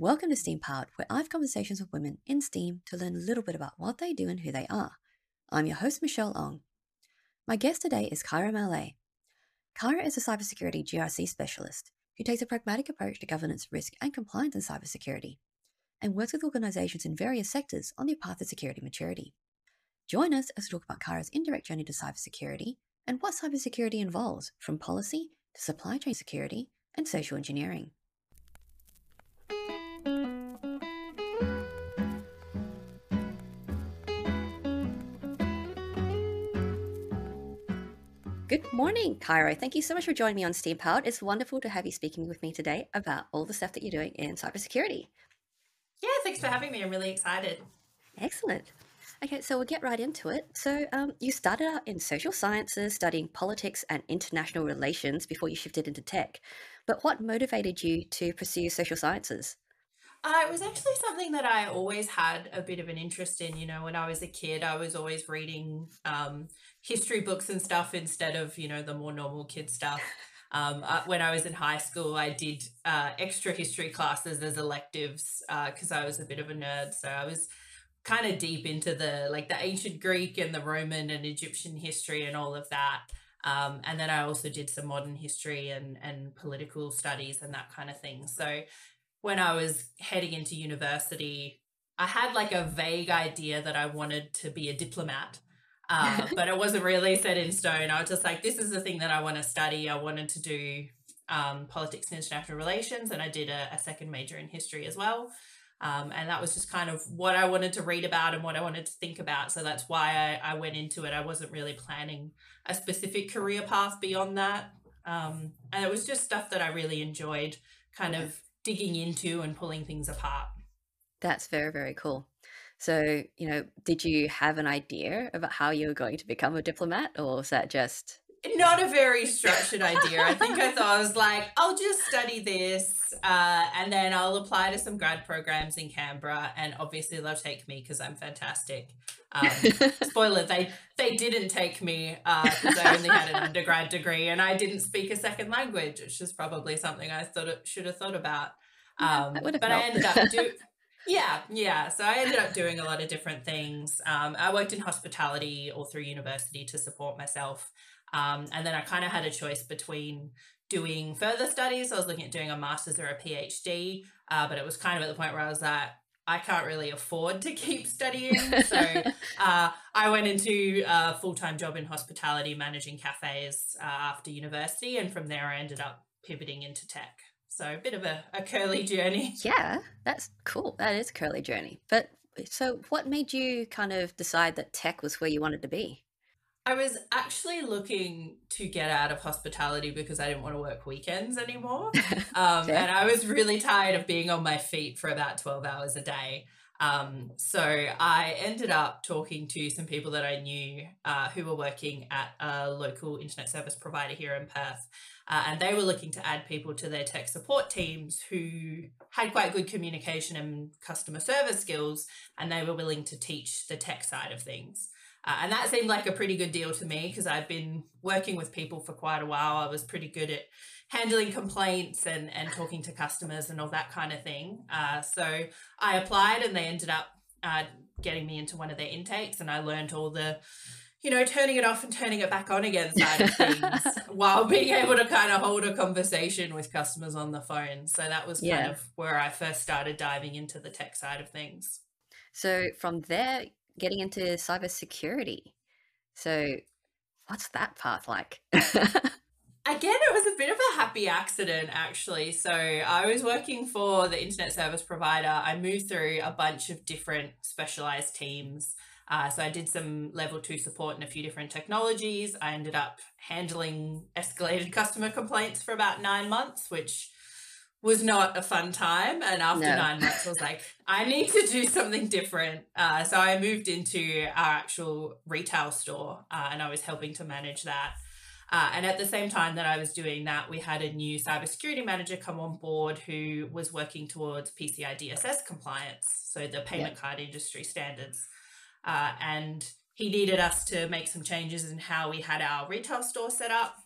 Welcome to STEAM Powered, where I have conversations with women in STEAM to learn a little bit about what they do and who they are. I'm your host, Michelle Ong. My guest today is Cairo Malet. Cairo is a cybersecurity GRC specialist who takes a pragmatic approach to governance, risk, and compliance in cybersecurity and works with organizations in various sectors on their path to security maturity. Join us as we talk about Cairo's indirect journey to cybersecurity and what cybersecurity involves, from policy to supply chain security and social engineering. Morning, Cairo. Thank you so much for joining me on STEAM Powered. It's wonderful to have you speaking with me today about all the stuff that you're doing in cybersecurity. Yeah, thanks for having me. I'm really excited. Excellent. Okay, so we'll get right into it. So, um, you started out in social sciences, studying politics and international relations before you shifted into tech. But what motivated you to pursue social sciences? Uh, it was actually something that I always had a bit of an interest in. You know, when I was a kid, I was always reading um, history books and stuff instead of, you know, the more normal kid stuff. Um, uh, when I was in high school, I did uh, extra history classes as electives because uh, I was a bit of a nerd. So I was kind of deep into the like the ancient Greek and the Roman and Egyptian history and all of that. Um, and then I also did some modern history and and political studies and that kind of thing. So when I was heading into university, I had like a vague idea that I wanted to be a diplomat. Uh, but it wasn't really set in stone. I was just like, this is the thing that I want to study. I wanted to do um, politics and international relations, and I did a, a second major in history as well. Um, and that was just kind of what I wanted to read about and what I wanted to think about. So that's why I, I went into it. I wasn't really planning a specific career path beyond that. Um, and it was just stuff that I really enjoyed, kind of digging into and pulling things apart. That's very, very cool. So, you know, did you have an idea about how you were going to become a diplomat, or was that just not a very structured idea. I think I thought I was like, I'll just study this, uh, and then I'll apply to some grad programs in Canberra, and obviously they'll take me because I'm fantastic. Um, spoiler: they they didn't take me because uh, I only had an undergrad degree, and I didn't speak a second language, which is probably something I thought should have thought about. Um, but helped. I ended up do. Yeah, yeah. So I ended up doing a lot of different things. Um, I worked in hospitality all through university to support myself. Um, and then I kind of had a choice between doing further studies. I was looking at doing a master's or a PhD, uh, but it was kind of at the point where I was like, I can't really afford to keep studying. So uh, I went into a full time job in hospitality, managing cafes uh, after university. And from there, I ended up pivoting into tech. So a bit of a, a curly journey. Yeah, that's cool. That is a curly journey. But so what made you kind of decide that tech was where you wanted to be? I was actually looking to get out of hospitality because I didn't want to work weekends anymore. Um, And I was really tired of being on my feet for about 12 hours a day. Um, so I ended up talking to some people that I knew uh, who were working at a local internet service provider here in Perth. Uh, and they were looking to add people to their tech support teams who had quite good communication and customer service skills, and they were willing to teach the tech side of things. Uh, and that seemed like a pretty good deal to me because I've been working with people for quite a while. I was pretty good at handling complaints and, and talking to customers and all that kind of thing. Uh, so I applied and they ended up uh, getting me into one of their intakes and I learned all the, you know, turning it off and turning it back on again side of things while being able to kind of hold a conversation with customers on the phone. So that was kind yeah. of where I first started diving into the tech side of things. So from there, getting into cybersecurity. So, what's that path like? Again, it was a bit of a happy accident, actually. So, I was working for the internet service provider. I moved through a bunch of different specialized teams. Uh, so, I did some level two support in a few different technologies. I ended up handling escalated customer complaints for about nine months, which was not a fun time. And after no. nine months, I was like, I need to do something different. Uh, so I moved into our actual retail store uh, and I was helping to manage that. Uh, and at the same time that I was doing that, we had a new cybersecurity manager come on board who was working towards PCI DSS compliance, so the payment yep. card industry standards. Uh, and he needed us to make some changes in how we had our retail store set up.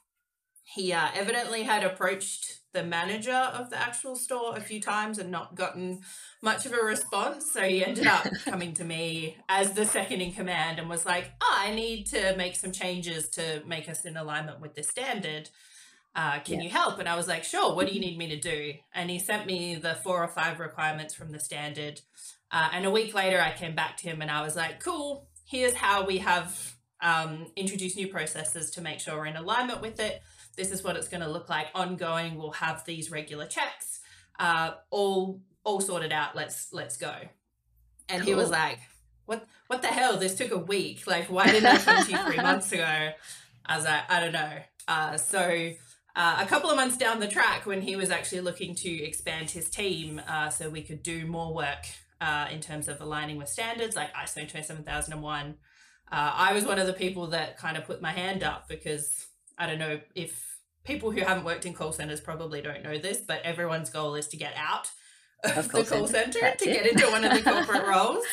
He uh, evidently had approached the manager of the actual store a few times and not gotten much of a response. So he ended up coming to me as the second in command and was like, oh, I need to make some changes to make us in alignment with the standard. Uh, can yeah. you help? And I was like, sure, what do you need me to do? And he sent me the four or five requirements from the standard. Uh, and a week later, I came back to him and I was like, cool, here's how we have um, introduced new processes to make sure we're in alignment with it this is what it's going to look like ongoing. We'll have these regular checks, uh, all all sorted out. Let's let's go. And cool. he was like, "What what the hell? This took a week. Like, why didn't I come to you three months ago?" I was like, "I don't know." Uh, so. Uh, a couple of months down the track, when he was actually looking to expand his team uh, so we could do more work uh, in terms of aligning with standards like ISO 27001, uh, I was one of the people that kind of put my hand up because I don't know if people who haven't worked in call centers probably don't know this, but everyone's goal is to get out of, of the call center, center to get into one of the corporate roles.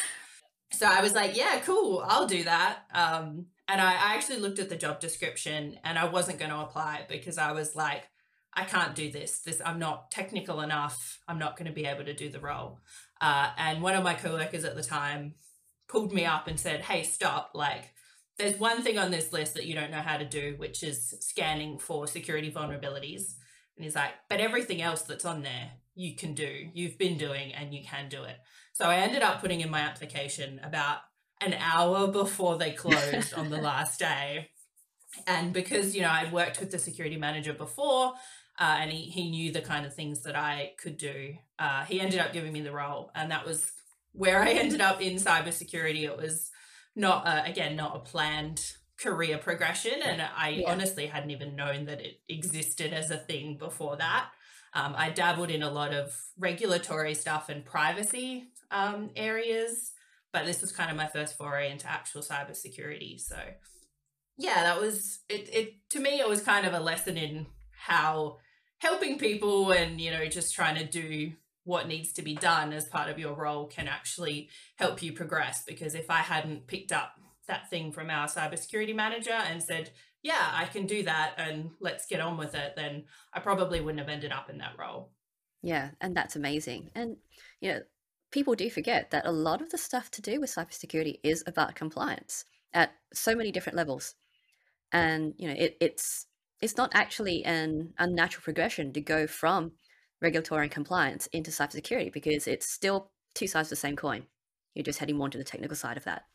So I was like, yeah, cool, I'll do that. Um, and I, I actually looked at the job description and I wasn't going to apply because I was like, I can't do this. This I'm not technical enough. I'm not going to be able to do the role. Uh, and one of my coworkers at the time pulled me up and said, "Hey, stop! Like, there's one thing on this list that you don't know how to do, which is scanning for security vulnerabilities. And he's like, but everything else that's on there, you can do, you've been doing, and you can do it. So I ended up putting in my application about an hour before they closed on the last day. And because, you know, I'd worked with the security manager before, uh, and he, he knew the kind of things that I could do. Uh, he ended up giving me the role, and that was where I ended up in cybersecurity. It was not a, again not a planned career progression and i yeah. honestly hadn't even known that it existed as a thing before that um, i dabbled in a lot of regulatory stuff and privacy um, areas but this was kind of my first foray into actual cybersecurity so yeah that was it, it to me it was kind of a lesson in how helping people and you know just trying to do what needs to be done as part of your role can actually help you progress. Because if I hadn't picked up that thing from our cybersecurity manager and said, yeah, I can do that and let's get on with it, then I probably wouldn't have ended up in that role. Yeah, and that's amazing. And, you know, people do forget that a lot of the stuff to do with cybersecurity is about compliance at so many different levels. And, you know, it, it's it's not actually an unnatural progression to go from regulatory and compliance into cybersecurity because it's still two sides of the same coin. You're just heading more to the technical side of that.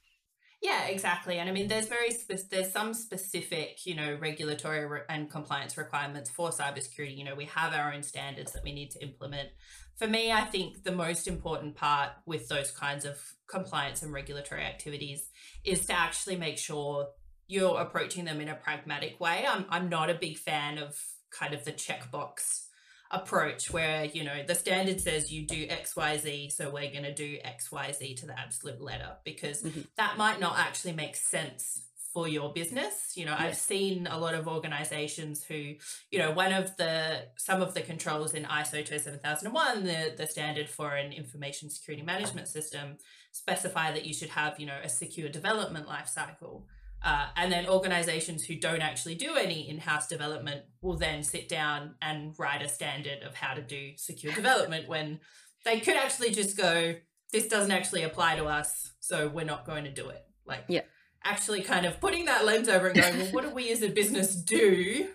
Yeah, exactly. And I mean, there's very spe- there's some specific, you know, regulatory re- and compliance requirements for cybersecurity. You know, we have our own standards that we need to implement. For me, I think the most important part with those kinds of compliance and regulatory activities is to actually make sure you're approaching them in a pragmatic way. I'm I'm not a big fan of kind of the checkbox approach where you know the standard says you do xyz so we're going to do xyz to the absolute letter because mm-hmm. that might not actually make sense for your business you know yes. i've seen a lot of organizations who you know one of the some of the controls in iso 27001 the the standard for an information security management system specify that you should have you know a secure development life cycle uh, and then organizations who don't actually do any in house development will then sit down and write a standard of how to do secure development when they could actually just go, this doesn't actually apply to us, so we're not going to do it. Like, yeah. actually kind of putting that lens over and going, well, what do we as a business do?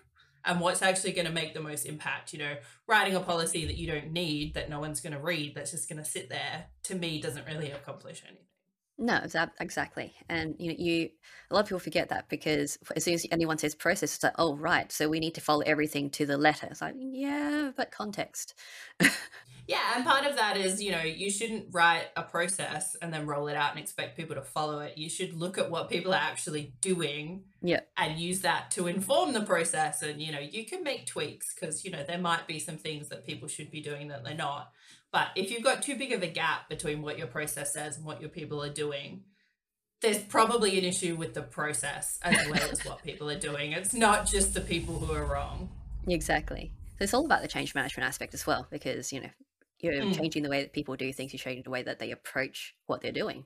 And what's actually going to make the most impact? You know, writing a policy that you don't need, that no one's going to read, that's just going to sit there, to me, doesn't really accomplish anything. No, exactly. And you know, you a lot of people forget that because as soon as anyone says process, it's like, oh right, so we need to follow everything to the letter. It's like, yeah, but context. yeah, and part of that is, you know, you shouldn't write a process and then roll it out and expect people to follow it. You should look at what people are actually doing yeah. and use that to inform the process. And, you know, you can make tweaks because, you know, there might be some things that people should be doing that they're not. But if you've got too big of a gap between what your process says and what your people are doing, there's probably an issue with the process as well as what people are doing. It's not just the people who are wrong. Exactly. So it's all about the change management aspect as well, because you know you're mm. changing the way that people do things. You're changing the way that they approach what they're doing.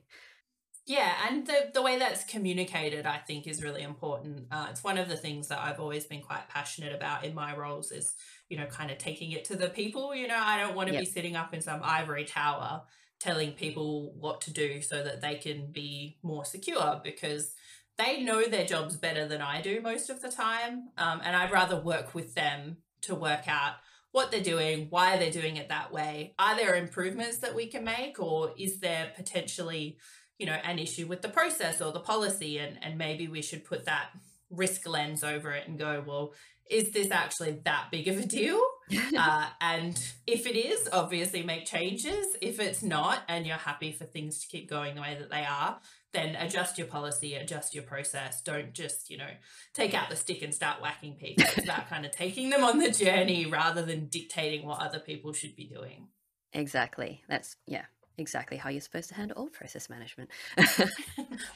Yeah, and the the way that's communicated, I think, is really important. Uh, it's one of the things that I've always been quite passionate about in my roles is you know, kind of taking it to the people. You know, I don't want to Yep. be sitting up in some ivory tower telling people what to do so that they can be more secure because they know their jobs better than I do most of the time. Um, and I'd rather work with them to work out what they're doing, why they're doing it that way. Are there improvements that we can make, or is there potentially, you know, an issue with the process or the policy? And, and maybe we should put that risk lens over it and go, well, is this actually that big of a deal? uh, and if it is, obviously make changes. If it's not, and you're happy for things to keep going the way that they are, then adjust your policy, adjust your process. Don't just, you know, take out the stick and start whacking people. It's about kind of taking them on the journey rather than dictating what other people should be doing. exactly. That's yeah, exactly how you're supposed to handle all process management.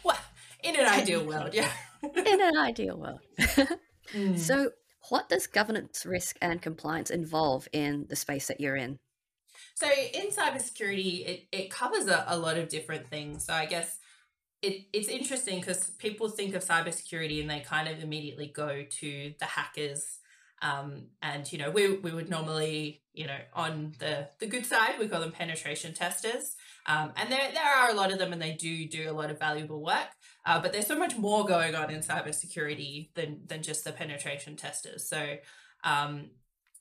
Well, in an ideal world, yeah. In an ideal world. Mm. So, what does governance, risk, and compliance involve in the space that you're in? So in cybersecurity, it, it covers a, a lot of different things. So I guess it, it's interesting because people think of cybersecurity and they kind of immediately go to the hackers. Um, and you know, we, we would normally, you know, on the, the good side, we call them penetration testers. Um, and there, there are a lot of them and they do do a lot of valuable work. Uh, but there's so much more going on in cybersecurity than, than just the penetration testers. So um,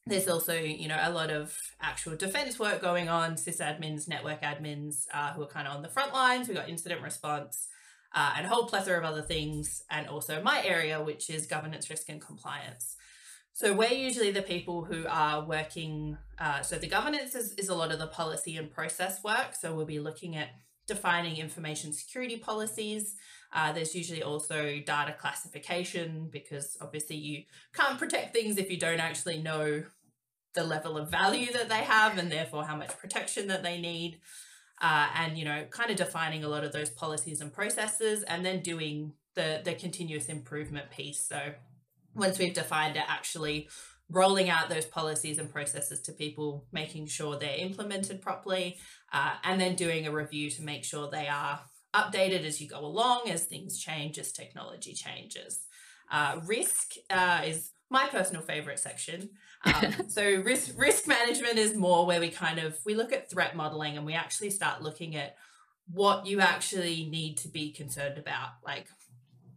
there's also, you know, a lot of actual defense work going on, sysadmins, network admins uh, who are kind of on the front lines. We've got incident response uh, and a whole plethora of other things. And also my area, which is governance, risk, and compliance. So we're usually the people who are working. Uh, so the governance is, is a lot of the policy and process work. So we'll be looking at defining information security policies. Uh, there's usually also data classification because obviously you can't protect things if you don't actually know the level of value that they have and therefore how much protection that they need. Uh, and you know, kind of defining a lot of those policies and processes, and then doing the the continuous improvement piece. So once we've defined it, actually rolling out those policies and processes to people, making sure they're implemented properly, uh, and then doing a review to make sure they are updated as you go along, as things change, as technology changes. Uh, risk uh, is my personal favorite section. Um, so risk risk management is more where we kind of we look at threat modeling and we actually start looking at what you actually need to be concerned about. Like,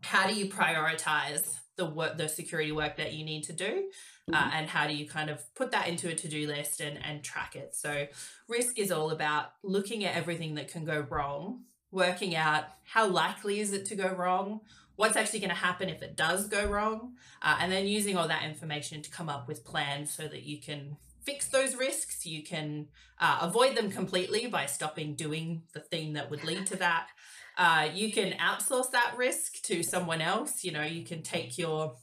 how do you prioritize the work, the security work that you need to do, uh, Mhm. and how do you kind of put that into a to do list and and track it? So risk is all about looking at everything that can go wrong, working out how likely is it to go wrong, what's actually going to happen if it does go wrong, uh, and then using all that information to come up with plans so that you can fix those risks. You can uh, avoid them completely by stopping doing the thing that would lead to that. Uh, you can outsource that risk to someone else. You know, you can take your,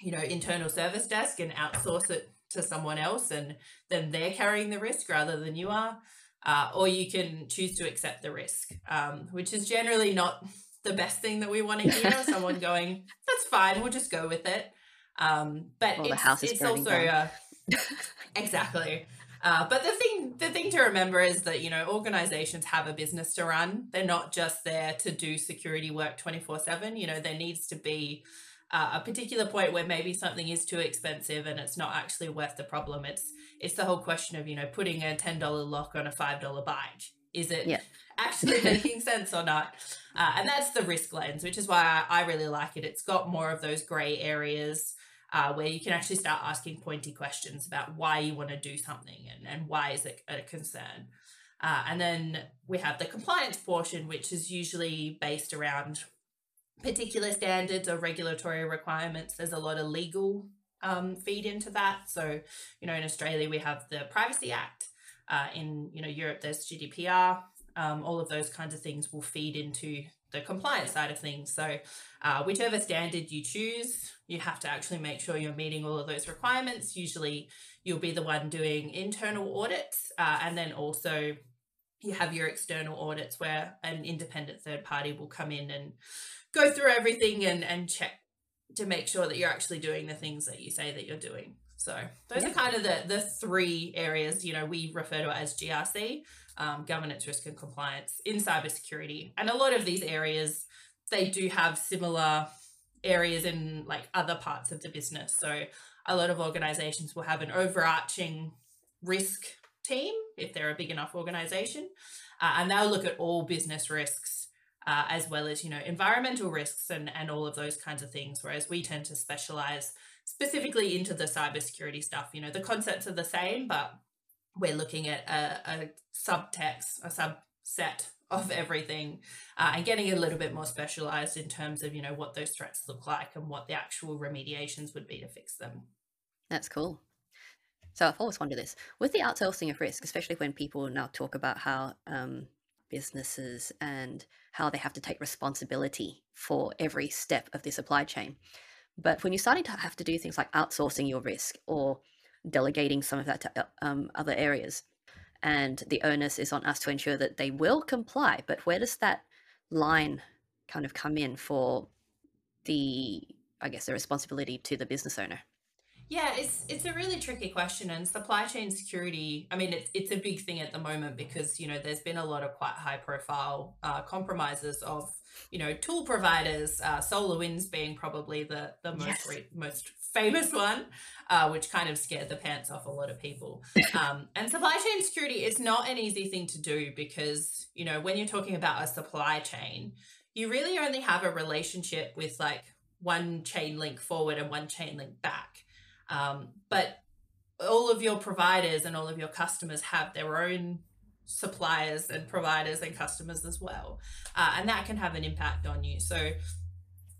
you know, internal service desk and outsource it to someone else, and then they're carrying the risk rather than you are. Uh, or you can choose to accept the risk, um, which is generally not the best thing that we want to hear. Someone going, "That's fine, we'll just go with it." Um, but Well, the it's, house is it's also uh, exactly. Uh, but the thing, the thing to remember is that you know organizations have a business to run. They're not just there to do security work twenty four seven. You know, there needs to be uh, a particular point where maybe something is too expensive and it's not actually worth the problem. It's it's the whole question of you know putting a ten dollar lock on a five dollar bike. Is it Yeah. actually making sense or not? Uh, and that's the risk lens, which is why I, I really like it. It's got more of those gray areas uh, where you can actually start asking pointy questions about why you want to do something and, and why is it a concern. Uh, and then we have the compliance portion, which is usually based around particular standards or regulatory requirements. There's a lot of legal um, feed into that. So, you know, in Australia, we have the Privacy Act. Uh, in, you know, Europe, there's GDPR. Um, all of those kinds of things will feed into the compliance side of things. So, uh, whichever standard you choose, you have to actually make sure you're meeting all of those requirements. Usually, you'll be the one doing internal audits, uh, and then also you have your external audits where an independent third party will come in and go through everything and, and check to make sure that you're actually doing the things that you say that you're doing. So those Yeah. are kind of the the three areas. You know, we refer to it as GRC, um, governance, risk, and compliance in cybersecurity, and a lot of these areas they do have similar areas in like other parts of the business. So a lot of organizations will have an overarching risk team if they're a big enough organization, uh, and they'll look at all business risks uh, as well as you know environmental risks and and all of those kinds of things. Whereas we tend to specialize specifically into the cybersecurity stuff. You know, the concepts are the same, but we're looking at a, a subtext, a subset of everything uh, and getting a little bit more specialized in terms of you know what those threats look like and what the actual remediations would be to fix them that's cool so i've always wondered this with the outsourcing of risk especially when people now talk about how um, businesses and how they have to take responsibility for every step of the supply chain but when you're starting to have to do things like outsourcing your risk or delegating some of that to uh, um, other areas, and the onus is on us to ensure that they will comply. But where does that line kind of come in for the, I guess, the responsibility to the business owner? Yeah, it's it's a really tricky question, and supply chain security. I mean, it's it's a big thing at the moment because you know there's been a lot of quite high profile uh, compromises of you know tool providers, uh, SolarWinds being probably the the most yes. re- most famous one, uh, which kind of scared the pants off a lot of people. Um, and supply chain security is not an easy thing to do because you know when you're talking about a supply chain, you really only have a relationship with like one chain link forward and one chain link back um, but all of your providers and all of your customers have their own suppliers and providers and customers as well. Uh, and that can have an impact on you. So,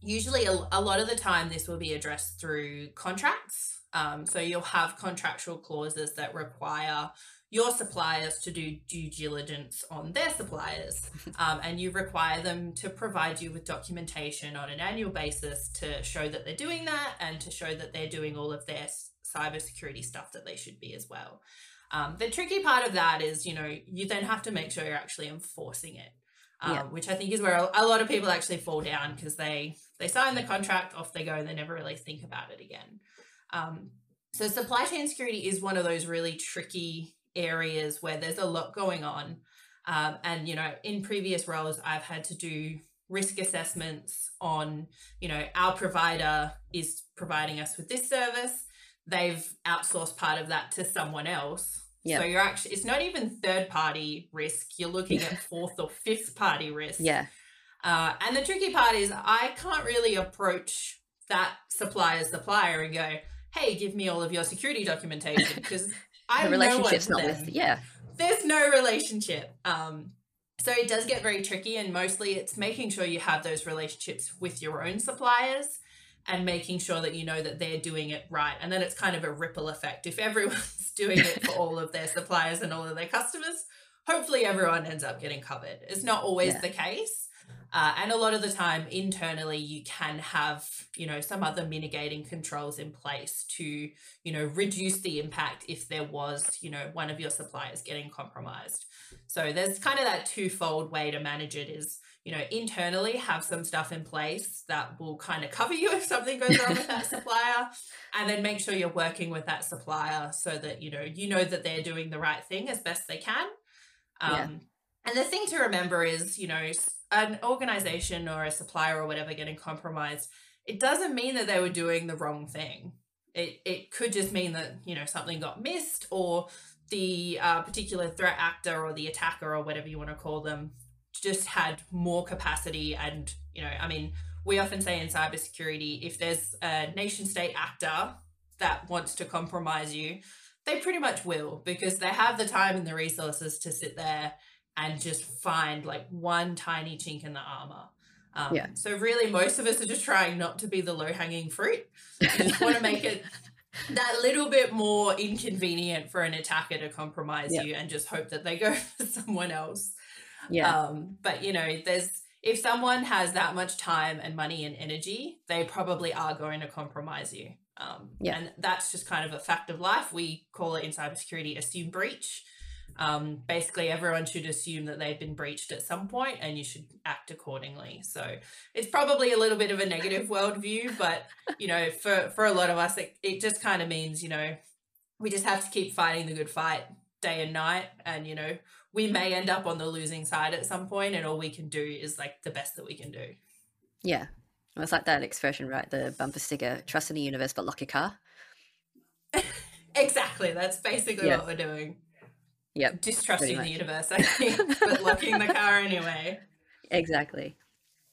usually, a, a, lot of the time, this will be addressed through contracts. Um, so, you'll have contractual clauses that require your suppliers to do due diligence on their suppliers um, and you require them to provide you with documentation on an annual basis to show that they're doing that and to show that they're doing all of their cybersecurity stuff that they should be as well um, the tricky part of that is you know you then have to make sure you're actually enforcing it um, yeah. which i think is where a lot of people actually fall down because they they sign the contract off they go and they never really think about it again um, so supply chain security is one of those really tricky areas where there's a lot going on. Um, and, you know, in previous roles, I've had to do risk assessments on, you know, our provider is providing us with this service. They've outsourced part of that to someone else. Yep. So you're actually, it's not even third party risk. You're looking at fourth or fifth party risk. Yeah. Uh, and the tricky part is I can't really approach that supplier's supplier and go, hey, give me all of your security documentation because I the relationship's not with yeah. There's no relationship. Um, so it does get very tricky, and mostly it's making sure you have those relationships with your own suppliers and making sure that you know that they're doing it right. And then it's kind of a ripple effect. If everyone's doing it for all of their suppliers and all of their customers, hopefully everyone ends up getting covered. It's not always yeah. the case. Uh, and a lot of the time, internally, you can have, you know, some other mitigating controls in place to, you know, reduce the impact if there was, you know, one of your suppliers getting compromised. So there's kind of that twofold way to manage it is, you know, internally have some stuff in place that will kind of cover you if something goes wrong with that supplier, and then make sure you're working with that supplier so that, you know, you know that they're doing the right thing as best they can. Um, yeah. And the thing to remember is, you know, an organization or a supplier or whatever getting compromised, it doesn't mean that they were doing the wrong thing. It, it could just mean that, you know, something got missed or the uh, particular threat actor or the attacker or whatever you want to call them just had more capacity. And, you know, I mean, we often say in cybersecurity, if there's a nation state actor that wants to compromise you, they pretty much will because they have the time and the resources to sit there and just find like one tiny chink in the armor. Um, yeah. So really, most of us are just trying not to be the low hanging fruit. We just want to make it that little bit more inconvenient for an attacker to compromise yeah. you, and just hope that they go for someone else. Yeah. Um, but you know, there's if someone has that much time and money and energy, they probably are going to compromise you. Um, yeah. And that's just kind of a fact of life. We call it in cybersecurity assume breach um, basically everyone should assume that they've been breached at some point and you should act accordingly so it's probably a little bit of a negative worldview but you know for for a lot of us it, it just kind of means you know we just have to keep fighting the good fight day and night and you know we may end up on the losing side at some point and all we can do is like the best that we can do yeah it's like that expression right the bumper sticker trust in the universe but lock your car exactly. That's basically Yeah. what we're doing. Yep. Distrusting the universe, I think, but locking the car anyway. Exactly.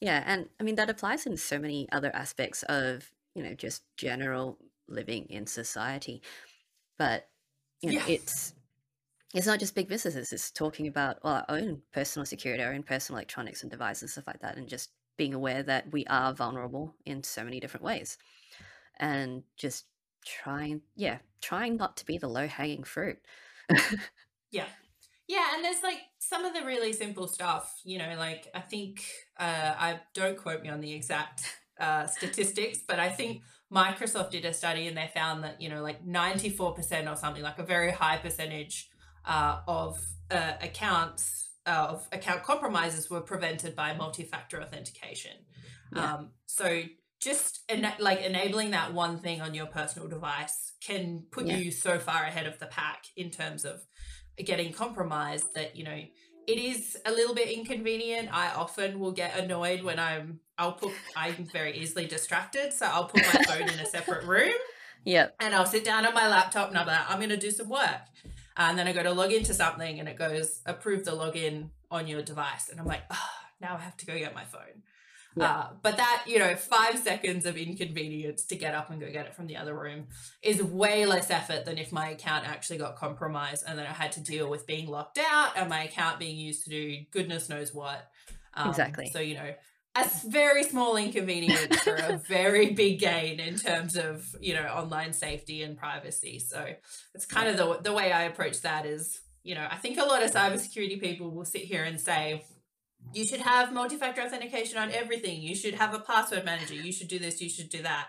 Yeah, and I mean that applies in so many other aspects of, you know, just general living in society. But you know, Yeah. it's it's not just big businesses, it's talking about well, our own personal security, our own personal electronics and devices, and stuff like that, and just being aware that we are vulnerable in so many different ways. And just trying yeah, trying not to be the low hanging fruit. Yeah. Yeah, and there's like some of the really simple stuff, you know, like I think uh I don't quote me on the exact uh statistics, but I think Microsoft did a study and they found that, you know, like 94% or something, like a very high percentage uh of uh, accounts uh, of account compromises were prevented by multi-factor authentication. Yeah. Um so just ena- like enabling that one thing on your personal device can put Yeah. you so far ahead of the pack in terms of getting compromised that you know it is a little bit inconvenient. I often will get annoyed when i'm i'll put i'm very easily distracted. So i'll put my phone in a separate room Yep. and i'll sit down on my laptop and i'm like i'm going to do some work. Uh, and then i go to log into something and it goes approve the login on your device. And i'm like oh now i have to go get my phone Yeah. uh, but that you know five seconds of inconvenience to get up and go get it from the other room is way less effort than if my account actually got compromised and then I had to deal with being locked out and my account being used to do goodness knows what. Um, Exactly. So, you know, a very small inconvenience for a very big gain in terms of, you know, online safety and privacy. So it's kind of the, the way I approach that is, you know, I think a lot of cybersecurity people will sit here and say, you should have multi-factor authentication on everything. You should have a password manager. You should do this. You should do that.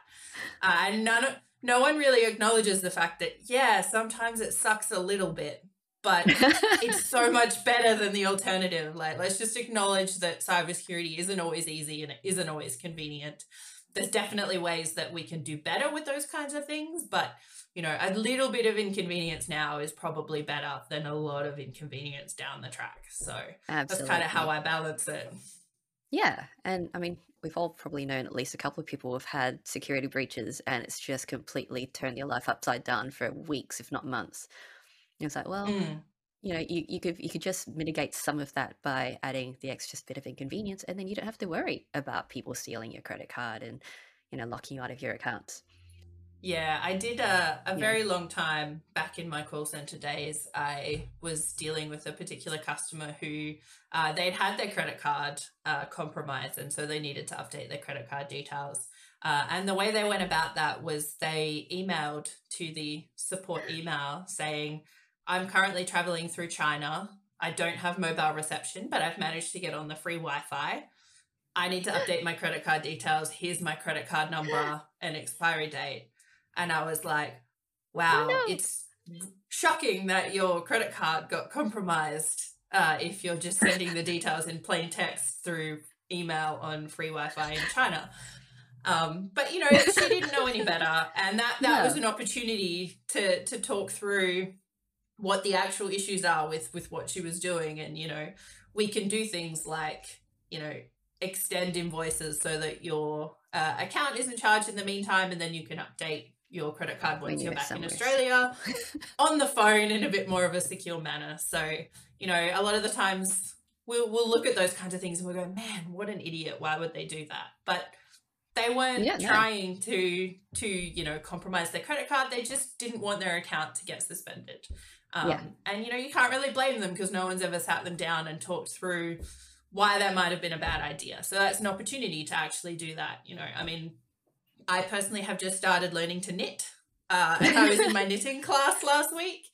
Uh, and none, of- no one really acknowledges the fact that yeah, sometimes it sucks a little bit, but it's so much better than the alternative. Like, let's just acknowledge that cybersecurity isn't always easy and it isn't always convenient. There's definitely ways that we can do better with those kinds of things, but you know, a little bit of inconvenience now is probably better than a lot of inconvenience down the track. So that's kind of how I balance it. Yeah, and I mean, we've all probably known at least a couple of people who've had security breaches, and it's just completely turned their life upside down for weeks, if not months. And it's like, well, Mm. You know, you, you could you could just mitigate some of that by adding the extra bit of inconvenience, and then you don't have to worry about people stealing your credit card and you know locking you out of your accounts. Yeah, I did a, a Yeah. very long time back in my call center days. I was dealing with a particular customer who uh, they'd had their credit card uh, compromised, and so they needed to update their credit card details. Uh, and the way they went about that was they emailed to the support email saying, I'm currently traveling through China. I don't have mobile reception, but I've managed to get on the free Wi Fi. I need to update my credit card details. Here's my credit card number and expiry date. And I was like, wow, no. it's shocking that your credit card got compromised uh, if you're just sending the details in plain text through email on free Wi Fi in China. Um, but you know, she didn't know any better, and that that No. was an opportunity to to talk through what the actual issues are with with what she was doing, and you know, we can do things like you know extend invoices so that your uh, account isn't charged in the meantime, and then you can update your credit card When once you're back in. Australia on the phone in a bit more of a secure manner. So, you know, a lot of the times we'll, we'll look at those kinds of things and we'll go, man, what an idiot. Why would they do that? But they weren't Yeah, no. trying to, to, you know, compromise their credit card. They just didn't want their account to get suspended. Um, Yeah. And, you know, you can't really blame them because no one's ever sat them down and talked through why that might have been a bad idea. So that's an opportunity to actually do that. You know, I mean, I personally have just started learning to knit. Uh, I was in my knitting class last week.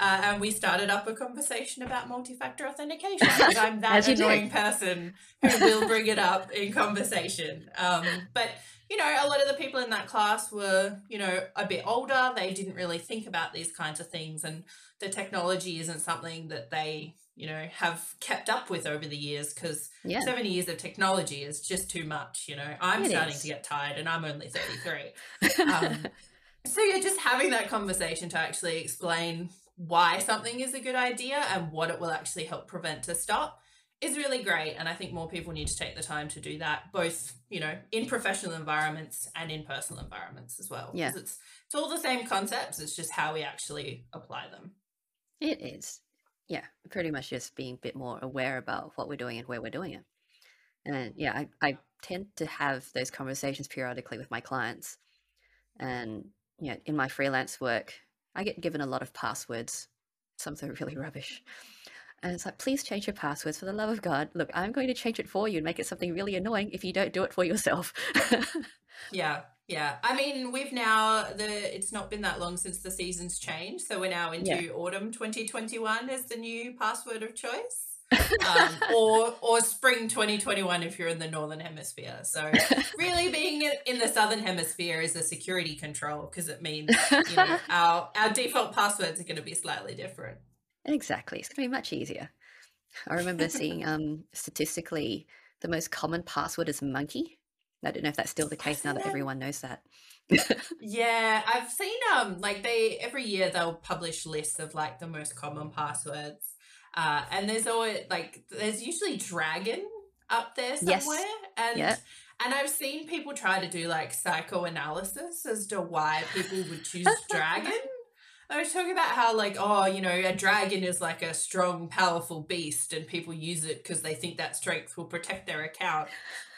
Uh, and we started up a conversation about multi-factor authentication I'm that you do. annoying person who will bring it up in conversation. Um, but you know, a lot of the people in that class were, you know, a bit older. They didn't really think about these kinds of things, and the technology isn't something that they, you know, have kept up with over the years because Yeah, 70 years of technology is just too much. You know, I'm It starting is. to get tired, and I'm only 33. Um, so you're just having that conversation to actually explain why something is a good idea and what it will actually help prevent to stop is really great. And I think more people need to take the time to do that, both, you know, in professional environments and in personal environments as well. Yeah. It's, it's all the same concepts. It's just how we actually apply them. It is. Yeah. Pretty much just being a bit more aware about what we're doing and where we're doing it. And yeah, I, I tend to have those conversations periodically with my clients. And yeah, in my freelance work, I get given a lot of passwords. Some of them are really rubbish. And it's like, please change your passwords for the love of God. Look, I'm going to change it for you and make it something really annoying if you don't do it for yourself. yeah, yeah. I mean, we've now the it's not been that long since the seasons changed, so we're now into yeah. autumn 2021 as the new password of choice. Um, or or spring 2021 if you're in the northern hemisphere. So really being in the southern hemisphere is a security control because it means you know our our default passwords are going to be slightly different. Exactly. It's going to be much easier. I remember seeing um, statistically the most common password is monkey. I don't know if that's still the case now that everyone knows that. yeah, I've seen um like they every year they'll publish lists of like the most common passwords. Uh and there's always like there's usually dragon up there somewhere yes. and yep. and I've seen people try to do like psychoanalysis as to why people would choose dragon. I was talking about how, like, oh, you know, a dragon is like a strong, powerful beast, and people use it because they think that strength will protect their account.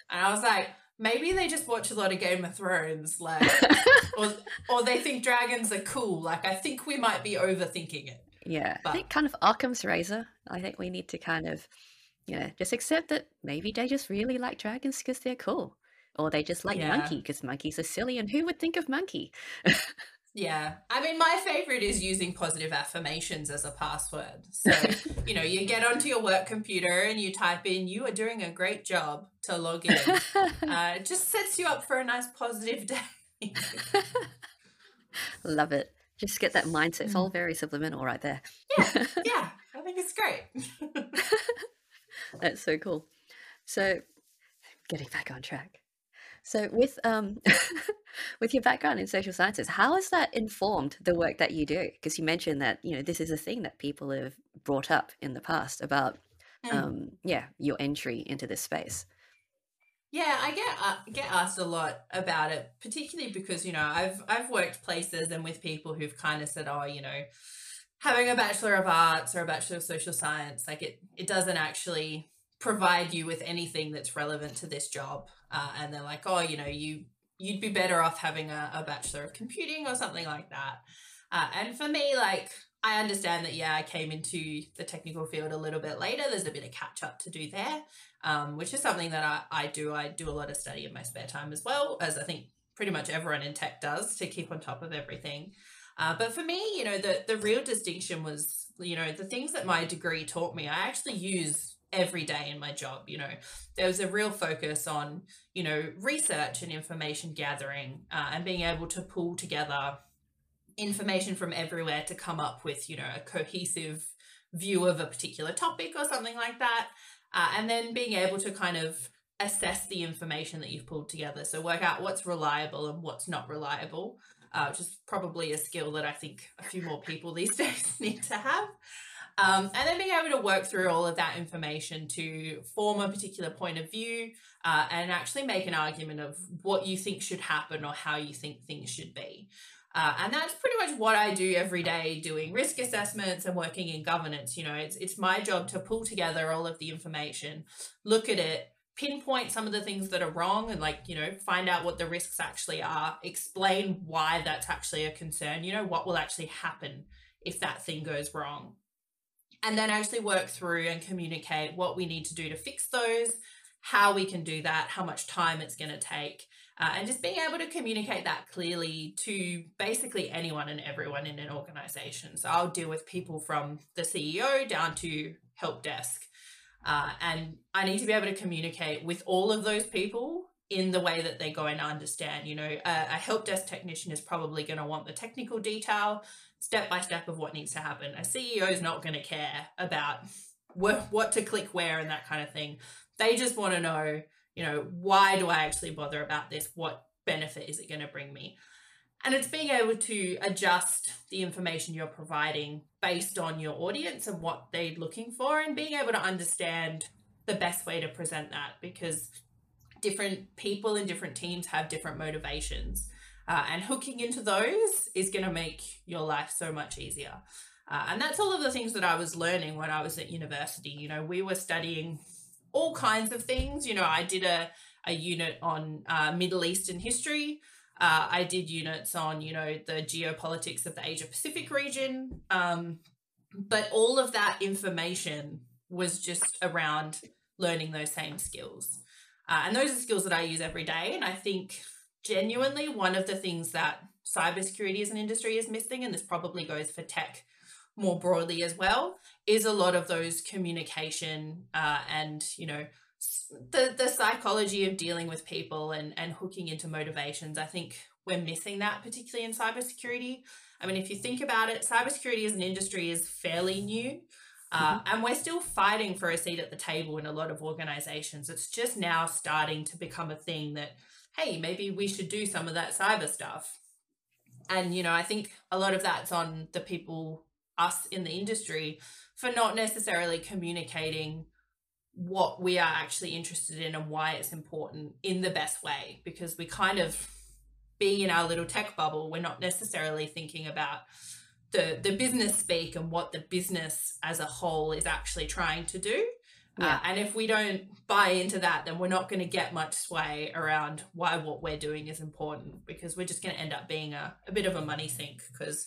And I was like, maybe they just watch a lot of Game of Thrones, like, or or they think dragons are cool. Like, I think we might be overthinking it. Yeah, but, I think kind of Occam's razor. I think we need to kind of, you know, just accept that maybe they just really like dragons because they're cool, or they just like yeah. monkey because monkeys are silly, and who would think of monkey? Yeah. I mean, my favorite is using positive affirmations as a password. So, you know, you get onto your work computer and you type in, you are doing a great job to log in. Uh, it just sets you up for a nice positive day. Love it. Just get that mindset. It's all mm. very subliminal right there. yeah. Yeah. I think it's great. That's so cool. So, getting back on track. So with um with your background in social sciences, how has that informed the work that you do? Because you mentioned that you know this is a thing that people have brought up in the past about mm. um yeah your entry into this space. Yeah, I get uh, get asked a lot about it, particularly because you know I've I've worked places and with people who've kind of said, oh, you know, having a bachelor of arts or a bachelor of social science, like it it doesn't actually provide you with anything that's relevant to this job. Uh, and they're like oh you know you you'd be better off having a, a bachelor of computing or something like that. Uh, and for me like i understand that yeah i came into the technical field a little bit later. There's a bit of catch up to do there um, which is something that I, I do i do a lot of study in my spare time as well as i think pretty much everyone in tech does to keep on top of everything. Uh, but for me you know the the real distinction was you know the things that my degree taught me i actually use every day in my job you know. There was a real focus on you know research and information gathering uh, and being able to pull together information from everywhere to come up with you know a cohesive view of a particular topic or something like that uh, and then being able to kind of assess the information that you've pulled together so work out what's reliable and what's not reliable uh, which is probably a skill that i think a few more people these days need to have um, and then being able to work through all of that information to form a particular point of view uh, and actually make an argument of what you think should happen or how you think things should be. Uh, and that's pretty much what I do every day, doing risk assessments and working in governance. You know, it's it's my job to pull together all of the information, look at it, pinpoint some of the things that are wrong, and like you know, find out what the risks actually are, explain why that's actually a concern. You know, what will actually happen if that thing goes wrong and then actually work through and communicate what we need to do to fix those, how we can do that, how much time it's going to take, uh, and just being able to communicate that clearly to basically anyone and everyone in an organization. So I'll deal with people from the CEO down to help desk. Uh, and I need to be able to communicate with all of those people in the way that they're going to understand. You know, a, a help desk technician is probably going to want the technical detail step by step of what needs to happen. A CEO is not going to care about wh- what to click where and that kind of thing. They just want to know, you know, why do I actually bother about this? What benefit is it going to bring me? And it's being able to adjust the information you're providing based on your audience and what they're looking for, and being able to understand the best way to present that because different people in different teams have different motivations. Uh, and hooking into those is going to make your life so much easier. Uh, and that's all of the things that I was learning when I was at university. You know, we were studying all kinds of things. You know, I did a, a unit on uh, Middle Eastern history. Uh, I did units on, you know, the geopolitics of the Asia Pacific region. Um, but all of that information was just around learning those same skills. Uh, and those are skills that I use every day. And I think genuinely one of the things that cybersecurity as an industry is missing, and this probably goes for tech more broadly as well, is a lot of those communication uh, and, you know, the the psychology of dealing with people and and hooking into motivations. I think we're missing that particularly in cybersecurity. I mean, if you think about it, cybersecurity as an industry is fairly new. Uh, mm-hmm. And we're still fighting for a seat at the table in a lot of organizations. It's just now starting to become a thing that, hey, maybe we should do some of that cyber stuff. And, you know, I think a lot of that's on the people, us in the industry, for not necessarily communicating what we are actually interested in and why it's important in the best way because we kind of being in our little tech bubble. We're not necessarily thinking about the the business speak and what the business as a whole is actually trying to do yeah. Uh, and if we don't buy into that, then we're not going to get much sway around why what we're doing is important because we're just going to end up being a, a bit of a money sink because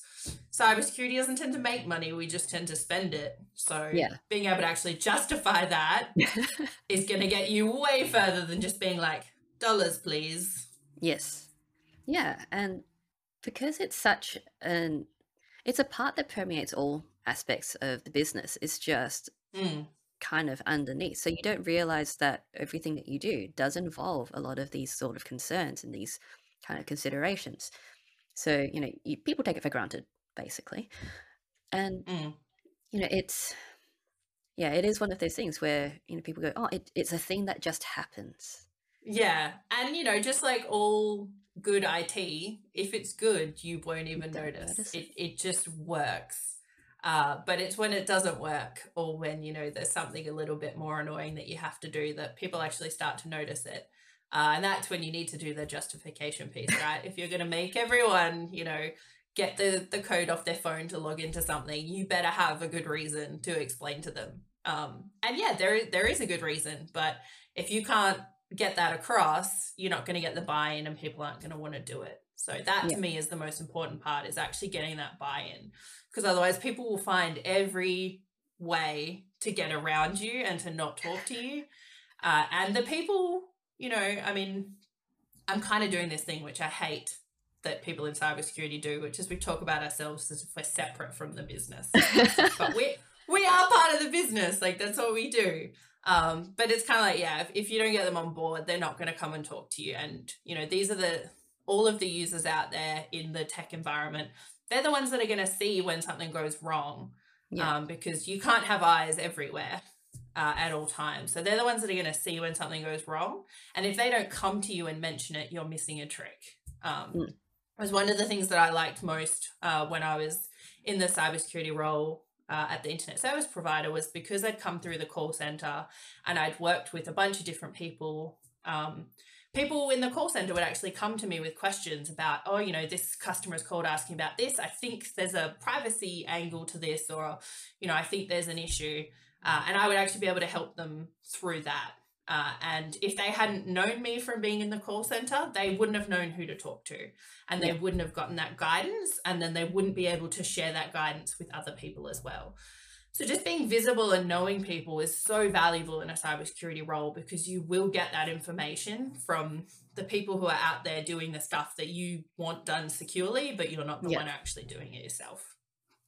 cybersecurity doesn't tend to make money. We just tend to spend it. So yeah. being able to actually justify that is going to get you way further than just being like, dollars, please. Yes. Yeah. And because it's such an, it's a part that permeates all aspects of the business. It's just, mm kind of underneath. So you don't realize that everything that you do does involve a lot of these sort of concerns and these kind of considerations. So, you know, you, people take it for granted, basically. And, mm. you know, it's, yeah, it is one of those things where, you know, people go, oh, it, it's a thing that just happens. Yeah. And, you know, just like all good IT, if it's good, you won't even notice. notice. It, it just works. Uh, but it's when it doesn't work or when, you know, there's something a little bit more annoying that you have to do that people actually start to notice it. Uh, and that's when you need to do the justification piece, right? if you're going to make everyone, you know, get the, the code off their phone to log into something, you better have a good reason to explain to them. Um, and yeah, there there is a good reason, but if you can't get that across, you're not going to get the buy-in, and people aren't going to want to do it. So that yeah. to me is the most important part: is actually getting that buy-in because otherwise people will find every way to get around you and to not talk to you. Uh, and the people, you know, I mean, I'm kind of doing this thing which I hate that people in cybersecurity do, which is we talk about ourselves as if we're separate from the business. but we we are part of the business, like that's what we do. Um, but it's kind of like, yeah, if, if you don't get them on board, they're not going to come and talk to you. And you know, these are the all of the users out there in the tech environment they're the ones that are going to see when something goes wrong yeah. um, because you can't have eyes everywhere uh, at all times. So they're the ones that are going to see when something goes wrong. And if they don't come to you and mention it, you're missing a trick. Um, mm. It was one of the things that I liked most uh, when I was in the cybersecurity role uh, at the internet service provider was because I'd come through the call center and I'd worked with a bunch of different people. Um, people in the call center would actually come to me with questions about, oh, you know, this customer is called asking about this. I think there's a privacy angle to this, or, you know, I think there's an issue. Uh, and I would actually be able to help them through that. Uh, and if they hadn't known me from being in the call center, they wouldn't have known who to talk to and they yeah. wouldn't have gotten that guidance. And then they wouldn't be able to share that guidance with other people as well. So just being visible and knowing people is so valuable in a cybersecurity role because you will get that information from the people who are out there doing the stuff that you want done securely, but you're not the yeah. one actually doing it yourself.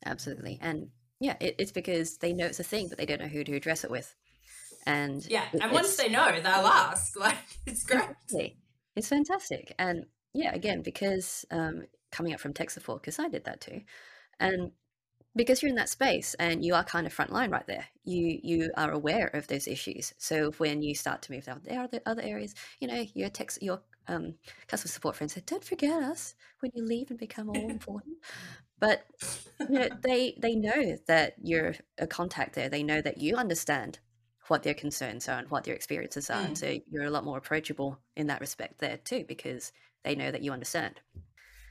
Absolutely. And yeah, it, it's because they know it's a thing, but they don't know who to address it with. And yeah, and once they know, they'll ask. Like it's great. Exactly. It's fantastic. And yeah, again, because um, coming up from tech support, because I did that too. And because you're in that space and you are kind of frontline right there you you are aware of those issues so when you start to move out there are the other areas you know your text your um, customer support friends said don't forget us when you leave and become all important but you know they they know that you're a contact there they know that you understand what their concerns are and what their experiences are. Mm. And so you're a lot more approachable in that respect there too, because they know that you understand.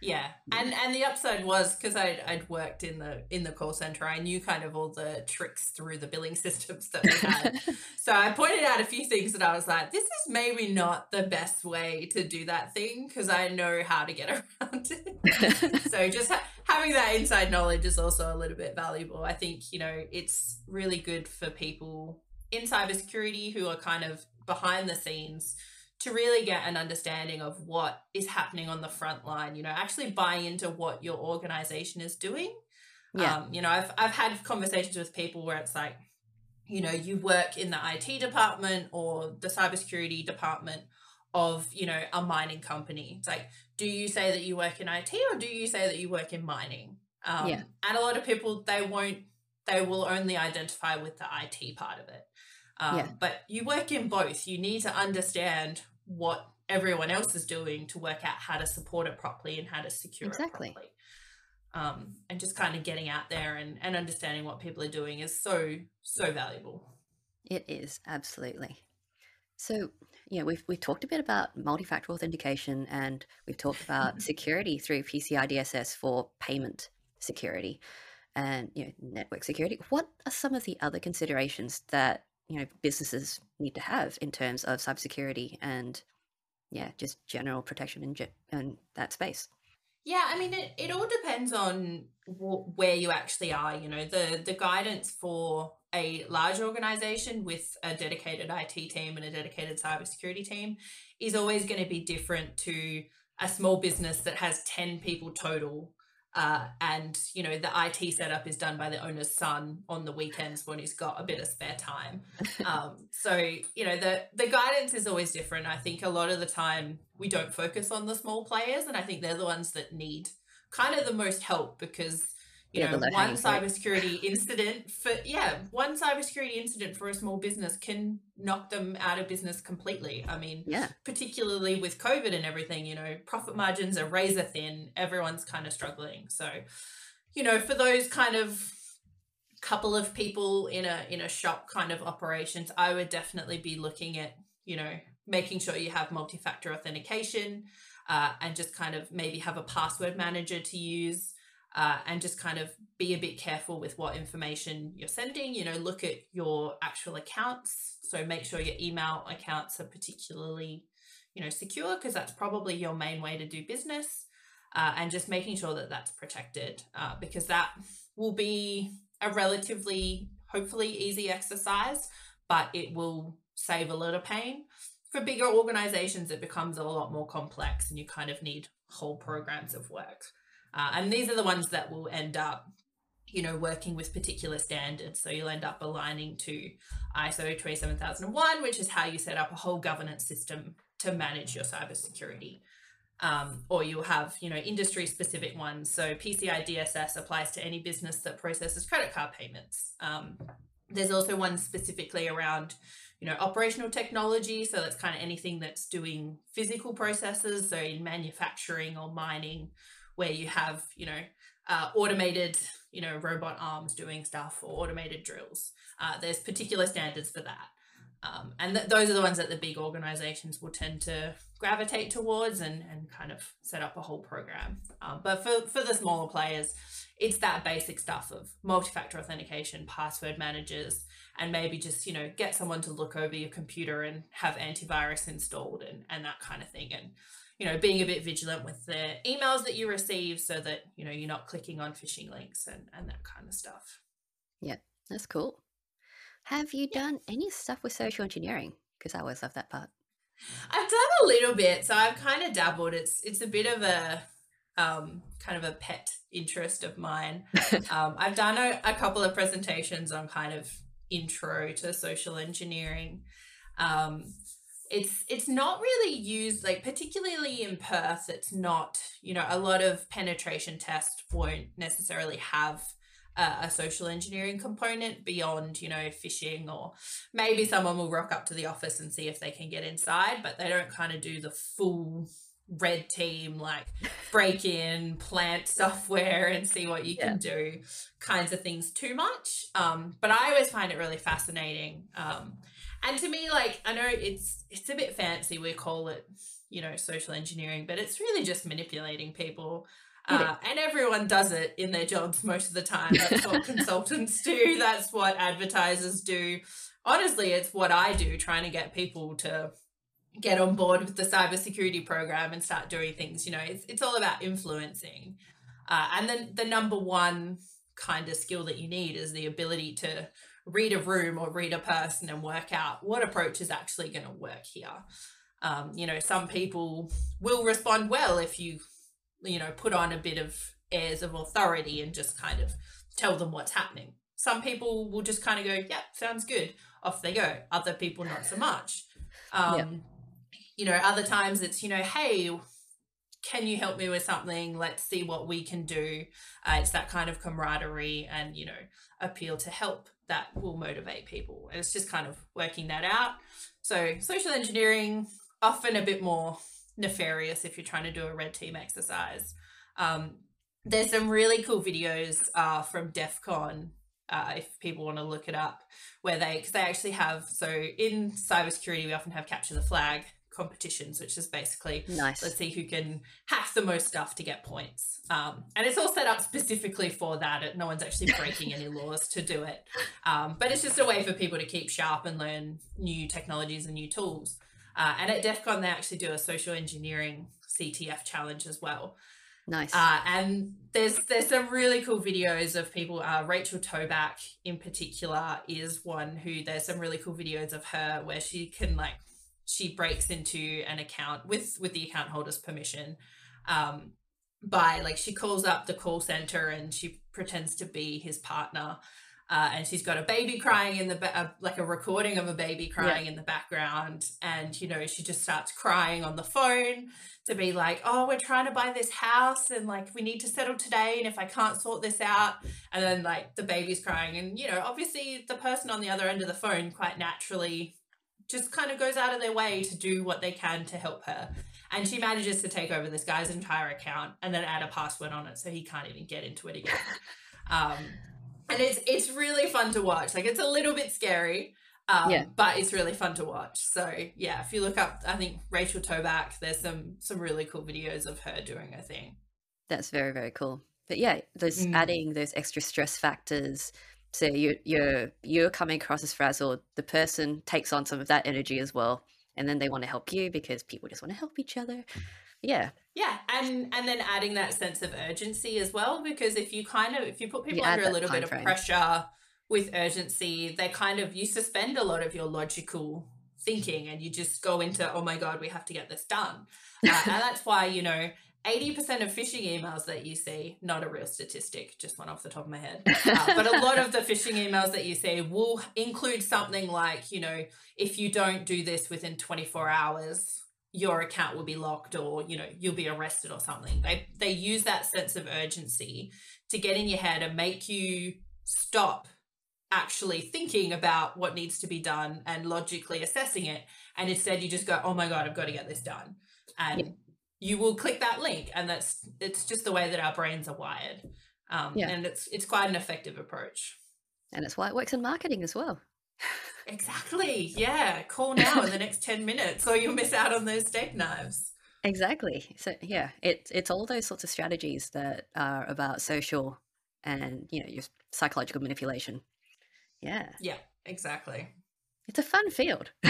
Yeah, and and the upside was because I'd, I'd worked in the in the call center. I knew kind of all the tricks through the billing systems that we had. so I pointed out a few things that I was like, this is maybe not the best way to do that thing because I know how to get around it. so just ha- having that inside knowledge is also a little bit valuable. I think you know it's really good for people in cybersecurity who are kind of behind the scenes to really get an understanding of what is happening on the front line, you know, actually buy into what your organization is doing. Yeah. Um, you know, I've, I've had conversations with people where it's like, you know, you work in the IT department or the cybersecurity department of, you know, a mining company. It's like, do you say that you work in IT or do you say that you work in mining? Um, yeah. And a lot of people, they won't, they will only identify with the IT part of it. Um, yeah. But you work in both. You need to understand what everyone else is doing to work out how to support it properly and how to secure exactly. it properly. Um, and just kind of getting out there and, and understanding what people are doing is so so valuable. It is absolutely. So yeah, we've we've talked a bit about multi-factor authentication and we've talked about security through PCI DSS for payment security and you know network security. What are some of the other considerations that you know businesses need to have in terms of cybersecurity and yeah, just general protection in, in that space. Yeah, I mean, it, it all depends on w- where you actually are. You know, the the guidance for a large organization with a dedicated IT team and a dedicated cybersecurity team is always going to be different to a small business that has 10 people total uh, and you know the IT setup is done by the owner's son on the weekends when he's got a bit of spare time. Um, so you know the the guidance is always different. I think a lot of the time we don't focus on the small players, and I think they're the ones that need kind of the most help because you yeah, know one cybersecurity incident for yeah one cybersecurity incident for a small business can knock them out of business completely. I mean yeah. particularly with covid and everything you know profit margins are razor thin. Everyone's kind of struggling. So you know for those kind of couple of people in a in a shop kind of operations i would definitely be looking at you know making sure you have multi-factor authentication uh, and just kind of maybe have a password manager to use uh, and just kind of be a bit careful with what information you're sending. You know, look at your actual accounts. So make sure your email accounts are particularly, you know, secure because that's probably your main way to do business. Uh, and just making sure that that's protected uh, because that will be a relatively, hopefully, easy exercise, but it will save a lot of pain. For bigger organizations, it becomes a lot more complex and you kind of need whole programs of work. Uh, and these are the ones that will end up, you know, working with particular standards. So you'll end up aligning to ISO 27001, which is how you set up a whole governance system to manage your cybersecurity. Um, or you'll have, you know, industry specific ones. So PCI DSS applies to any business that processes credit card payments. Um, there's also one specifically around, you know, operational technology. So that's kind of anything that's doing physical processes. So in manufacturing or mining, where you have, you know, uh, automated, you know, robot arms doing stuff or automated drills. Uh, there's particular standards for that. Um, and th- those are the ones that the big organizations will tend to gravitate towards and, and kind of set up a whole program. Um, but for, for the smaller players, it's that basic stuff of multi-factor authentication, password managers, and maybe just, you know, get someone to look over your computer and have antivirus installed and, and that kind of thing. And you know, being a bit vigilant with the emails that you receive so that, you know, you're not clicking on phishing links and, and that kind of stuff. Yeah, that's cool. Have you done any stuff with social engineering? Because I always love that part. I've done a little bit, so I've kind of dabbled. It's it's a bit of a um, kind of a pet interest of mine. um, I've done a, a, couple of presentations on kind of intro to social engineering. Um, it's it's not really used like particularly in Perth it's not you know a lot of penetration tests won't necessarily have a, a social engineering component beyond you know phishing or maybe someone will rock up to the office and see if they can get inside but they don't kind of do the full red team, like break in, plant software, and see what you can do kinds of things too much. Um, but I always find it really fascinating. Um, and to me, like I know it's it's a bit fancy. We call it, you know, social engineering, but it's really just manipulating people. Uh, and everyone does it in their jobs most of the time. That's what consultants do. That's what advertisers do. Honestly, it's what I do, trying to get people to get on board with the cybersecurity program and start doing things. You know, it's, it's all about influencing. Uh, and then the number one kind of skill that you need is the ability to read a room or read a person and work out what approach is actually going to work here. Um, you know, some people will respond well if you, you know, put on a bit of airs of authority and just kind of tell them what's happening. Some people will just kind of go, yeah, sounds good. Off they go. Other people, not so much. Um, yep you know, other times it's, you know, hey, can you help me with something? Let's see what we can do. Uh, it's that kind of camaraderie and, you know, appeal to help that will motivate people. And it's just kind of working that out. So, social engineering, often a bit more nefarious if you're trying to do a red team exercise. Um, there's some really cool videos uh, from DEF CON uh, if people want to look it up, where they because they actually have so in cybersecurity we often have capture the flag, competitions, which is basically nice. Let's see who can hack the most stuff to get points. Um, and it's all set up specifically for that. No one's actually breaking any laws to do it. Um, but it's just a way for people to keep sharp and learn new technologies and new tools. Uh, and at DEF CON, they actually do a social engineering CTF challenge as well. Nice. Uh, and there's there's some really cool videos of people. Uh, Rachel Toback in particular is one who there's some really cool videos of her where she can like she breaks into an account with with the account holder's permission um, by like she calls up the call center and she pretends to be his partner uh, and she's got a baby crying in the ba- uh, like a recording of a baby crying yeah. in the background and you know she just starts crying on the phone to be like oh we're trying to buy this house and like we need to settle today and if i can't sort this out and then like the baby's crying and you know obviously the person on the other end of the phone quite naturally just kind of goes out of their way to do what they can to help her. And she manages to take over this guy's entire account and then add a password on it so he can't even get into it again. Um, and it's it's really fun to watch. Like it's a little bit scary, um, yeah. but it's really fun to watch. So yeah, if you look up, I think Rachel Toback, there's some some really cool videos of her doing her thing. That's very very cool. But yeah, those mm. adding those extra stress factors so you you're you're coming across as frazzled the person takes on some of that energy as well and then they want to help you because people just want to help each other. Yeah. Yeah and and then adding that sense of urgency as well because if you kind of if you put people you under a little bit of frame. pressure with urgency they kind of you suspend a lot of your logical thinking and you just go into oh my god we have to get this done. Uh, and that's why you know 80% of phishing emails that you see, not a real statistic, just one off the top of my head, uh, but a lot of the phishing emails that you see will include something like, you know, if you don't do this within 24 hours, your account will be locked or, you know, you'll be arrested or something. They, they use that sense of urgency to get in your head and make you stop actually thinking about what needs to be done and logically assessing it. And instead you just go, oh my God, I've got to get this done. And yeah you will click that link and that's it's just the way that our brains are wired. Um, yeah. and it's it's quite an effective approach. And it's why it works in marketing as well. Exactly. Yeah. Call now in the next 10 minutes or you'll miss out on those steak knives. Exactly. So yeah it, it's all those sorts of strategies that are about social and you know your psychological manipulation. Yeah. Yeah exactly. It's a fun field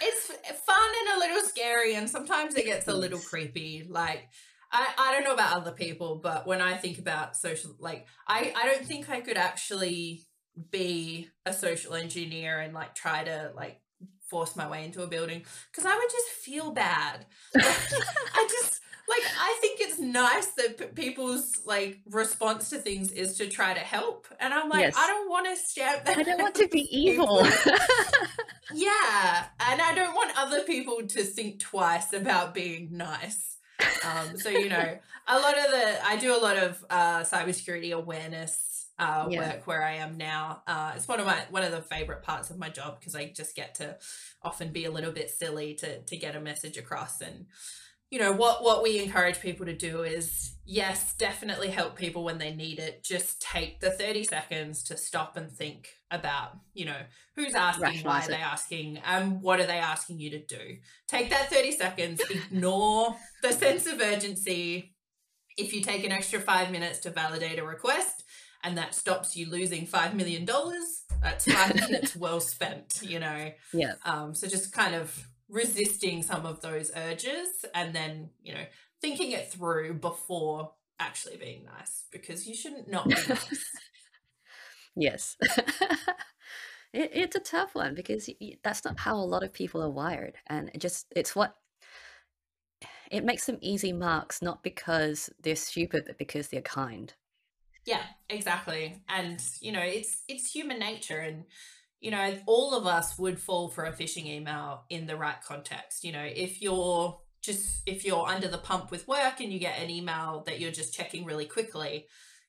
it's fun and a little scary, and sometimes it gets a little creepy. Like, I, I don't know about other people, but when I think about social, like, I, I don't think I could actually be a social engineer and like try to like force my way into a building because I would just feel bad. I just like I think it's nice that p- people's like response to things is to try to help, and I'm like, yes. I don't want to stab. I don't want to be evil. yeah, and I don't want other people to think twice about being nice. Um, so you know, a lot of the I do a lot of uh, cybersecurity awareness uh, yeah. work where I am now. Uh, it's one of my one of the favorite parts of my job because I just get to often be a little bit silly to to get a message across and you know what what we encourage people to do is yes definitely help people when they need it. Just take the 30 seconds to stop and think about you know who's asking why are they asking and what are they asking you to do. Take that 30 seconds ignore the sense of urgency. If you take an extra five minutes to validate a request and that stops you losing five million dollars that's five minutes well spent you know? Yeah. Um so just kind of resisting some of those urges and then, you know, thinking it through before actually being nice because you shouldn't not be nice. yes. it, it's a tough one because that's not how a lot of people are wired. And it just, it's what it makes them easy marks, not because they're stupid, but because they're kind. Yeah, exactly. And, you know, it's, it's human nature and, you know, all of us would fall for a phishing email in the right context. You know, if you're just if you're under the pump with work and you get an email that you're just checking really quickly,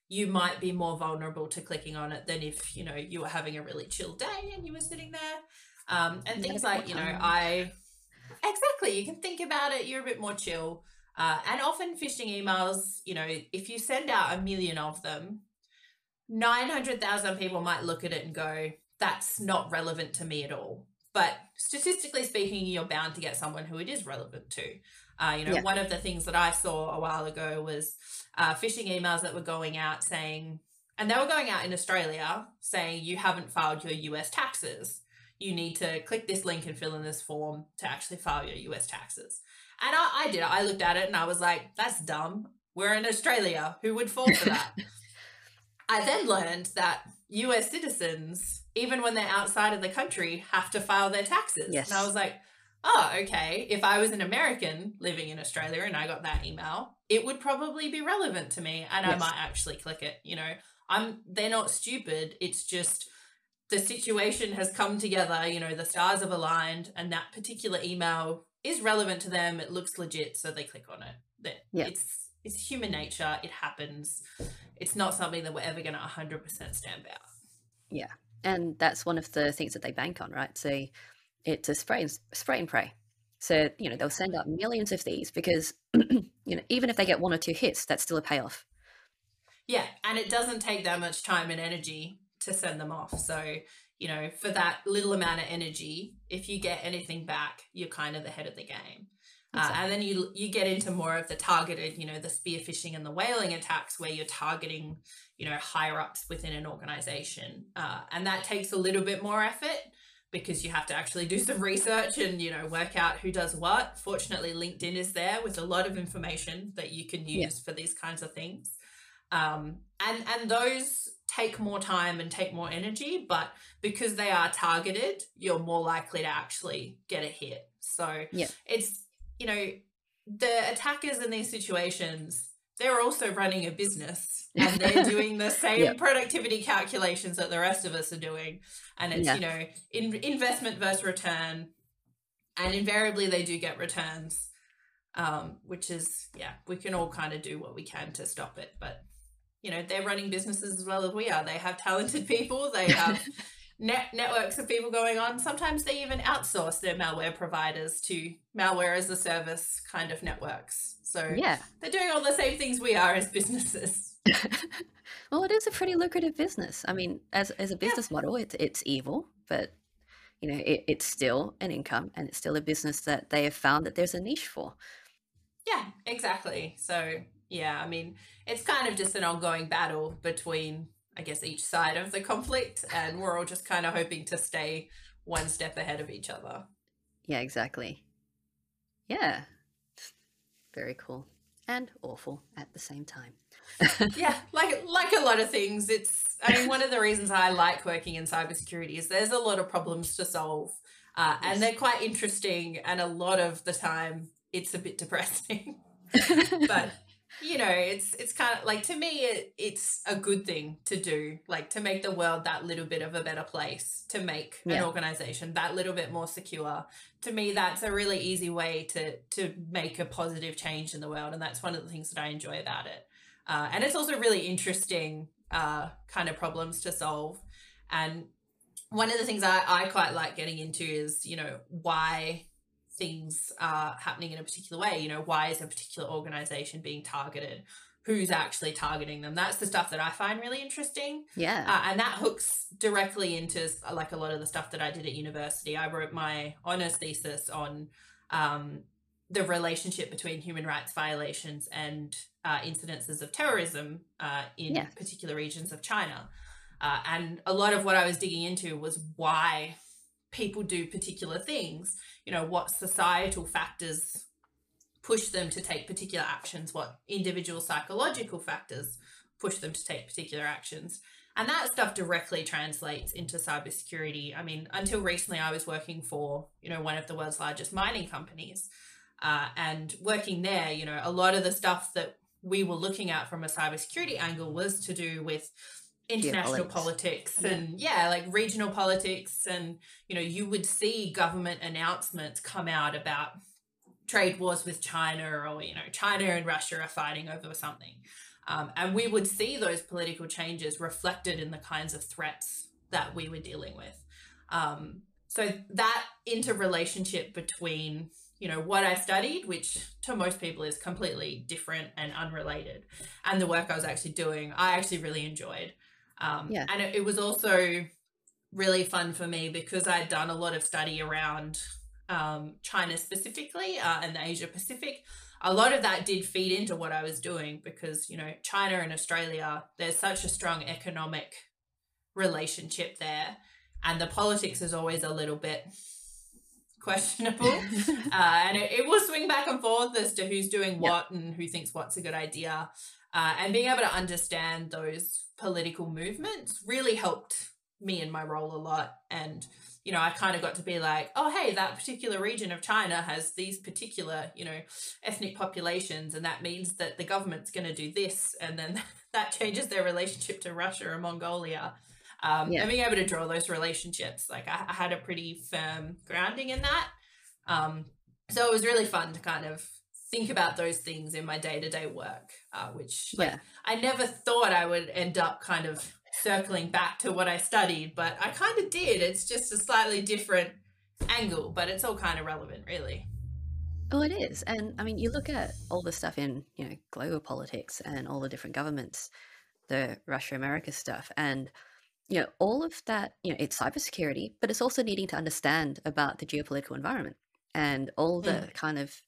you might be more vulnerable to clicking on it than if, you know, you were having a really chill day and you were sitting there. Um, and things like, you know, I exactly, you can think about it, you're a bit more chill. Uh, and often phishing emails, you know, if you send out a million of them, 900,000 people might look at it and go, that's not relevant to me at all. But statistically speaking, you're bound to get someone who it is relevant to. Uh, you know, yeah. one of the things that I saw a while ago was uh, phishing emails that were going out saying, and they were going out in Australia saying, you haven't filed your US taxes. You need to click this link and fill in this form to actually file your US taxes. And I, I did. I looked at it and I was like, that's dumb. We're in Australia. Who would fall for that? I then learned that US citizens even when they're outside of the country, have to file their taxes. Yes. And I was like, oh, okay. If I was an American living in Australia and I got that email, it would probably be relevant to me and yes. I might actually click it. You know, I'm they're not stupid. It's just the situation has come together, you know, the stars have aligned and that particular email is relevant to them. It looks legit, so they click on it. That yeah. it's it's human nature. It happens. It's not something that we're ever going to 100% stamp out. Yeah and that's one of the things that they bank on, right? So it's a spray and, spray and pray. So you know they'll send out millions of these because you know even if they get one or two hits, that's still a payoff. Yeah, and it doesn't take that much time and energy to send them off. So you know for that little amount of energy, if you get anything back, you're kind of ahead of the game. Uh, and then you you get into more of the targeted, you know, the spear phishing and the whaling attacks, where you're targeting, you know, higher ups within an organization, uh, and that takes a little bit more effort because you have to actually do some research and you know work out who does what. Fortunately, LinkedIn is there with a lot of information that you can use yeah. for these kinds of things, um, and and those take more time and take more energy, but because they are targeted, you're more likely to actually get a hit. So yeah. it's you know, the attackers in these situations, they're also running a business and they're doing the same yeah. productivity calculations that the rest of us are doing. And it's, yeah. you know, in, investment versus return. And invariably they do get returns, um, which is, yeah, we can all kind of do what we can to stop it. But, you know, they're running businesses as well as we are. They have talented people, they have net networks of people going on. Sometimes they even outsource their malware providers to malware as a service kind of networks. So yeah, they're doing all the same things we are as businesses. well, it is a pretty lucrative business. I mean, as as a business yeah. model, it's it's evil, but you know, it, it's still an income and it's still a business that they have found that there's a niche for. Yeah, exactly. So yeah, I mean, it's kind of just an ongoing battle between I guess, each side of the conflict, and we're all just kind of hoping to stay one step ahead of each other. Yeah, exactly. Yeah. Very cool. And awful at the same time. yeah, like like a lot of things, it's I mean, one of the reasons I like working in cybersecurity is there's a lot of problems to solve. Uh, and they're quite interesting and a lot of the time it's a bit depressing. but you know it's it's kind of like to me it, it's a good thing to do like to make the world that little bit of a better place to make yeah. an organization that little bit more secure. To me that's a really easy way to to make a positive change in the world and that's one of the things that i enjoy about it. Uh, and it's also really interesting uh, kind of problems to solve. And one of the things I, I quite like getting into is you know why things are happening in a particular way. You know, why is a particular organization being targeted? Who's actually targeting them? That's the stuff that I find really interesting. Yeah. Uh, and that hooks directly into like a lot of the stuff that I did at university. I wrote my honors thesis on um, the relationship between human rights violations and uh, incidences of terrorism uh, in yes. particular regions of China. Uh, and a lot of what I was digging into was why people do particular things, you know, what societal factors push them to take particular actions, what individual psychological factors push them to take particular actions. And that stuff directly translates into cybersecurity. I mean, until recently, I was working for, you know, one of the world's largest mining companies. Uh, and working there, you know, a lot of the stuff that we were looking at from a cybersecurity angle was to do with international politics yeah. and yeah like regional politics and you know you would see government announcements come out about trade wars with china or you know china and russia are fighting over something. Um, and we would see those political changes reflected in the kinds of threats that we were dealing with. Um, so that interrelationship between you know what i studied which to most people is completely different and unrelated and the work i was actually doing i actually really enjoyed um, yeah. And it, it, was also really fun for me because I'd done a lot of study around um, China specifically uh, and the Asia Pacific. A lot of that did feed into what I was doing because, you know, China and Australia, there's such a strong economic relationship there. And the politics is always a little bit questionable. uh, and it, it, will swing back and forth as to who's doing what yep. and who thinks what's a good idea. Uh, and being able to understand those political movements really helped me in my role a lot. And, you know, I kind of got to be like, oh, hey, that particular region of China has these particular, you know, ethnic populations. And that means that the government's going to do this. And then that changes their relationship to Russia or Mongolia. Um, yeah. And being able to draw those relationships, like I, I had a pretty firm grounding in that. Um, so it was really fun to kind of think about those things in my day-to-day work uh, which like, yeah. i never thought i would end up kind of circling back to what i studied but i kind of did it's just a slightly different angle but it's all kind of relevant really Oh, it is. And I mean, you look at all the stuff in, you know, global politics and all the different governments, the Russia America stuff, and, you know, all of that, you know, it's cybersecurity, but it's also needing to understand about the geopolitical environment and all the mm. kind of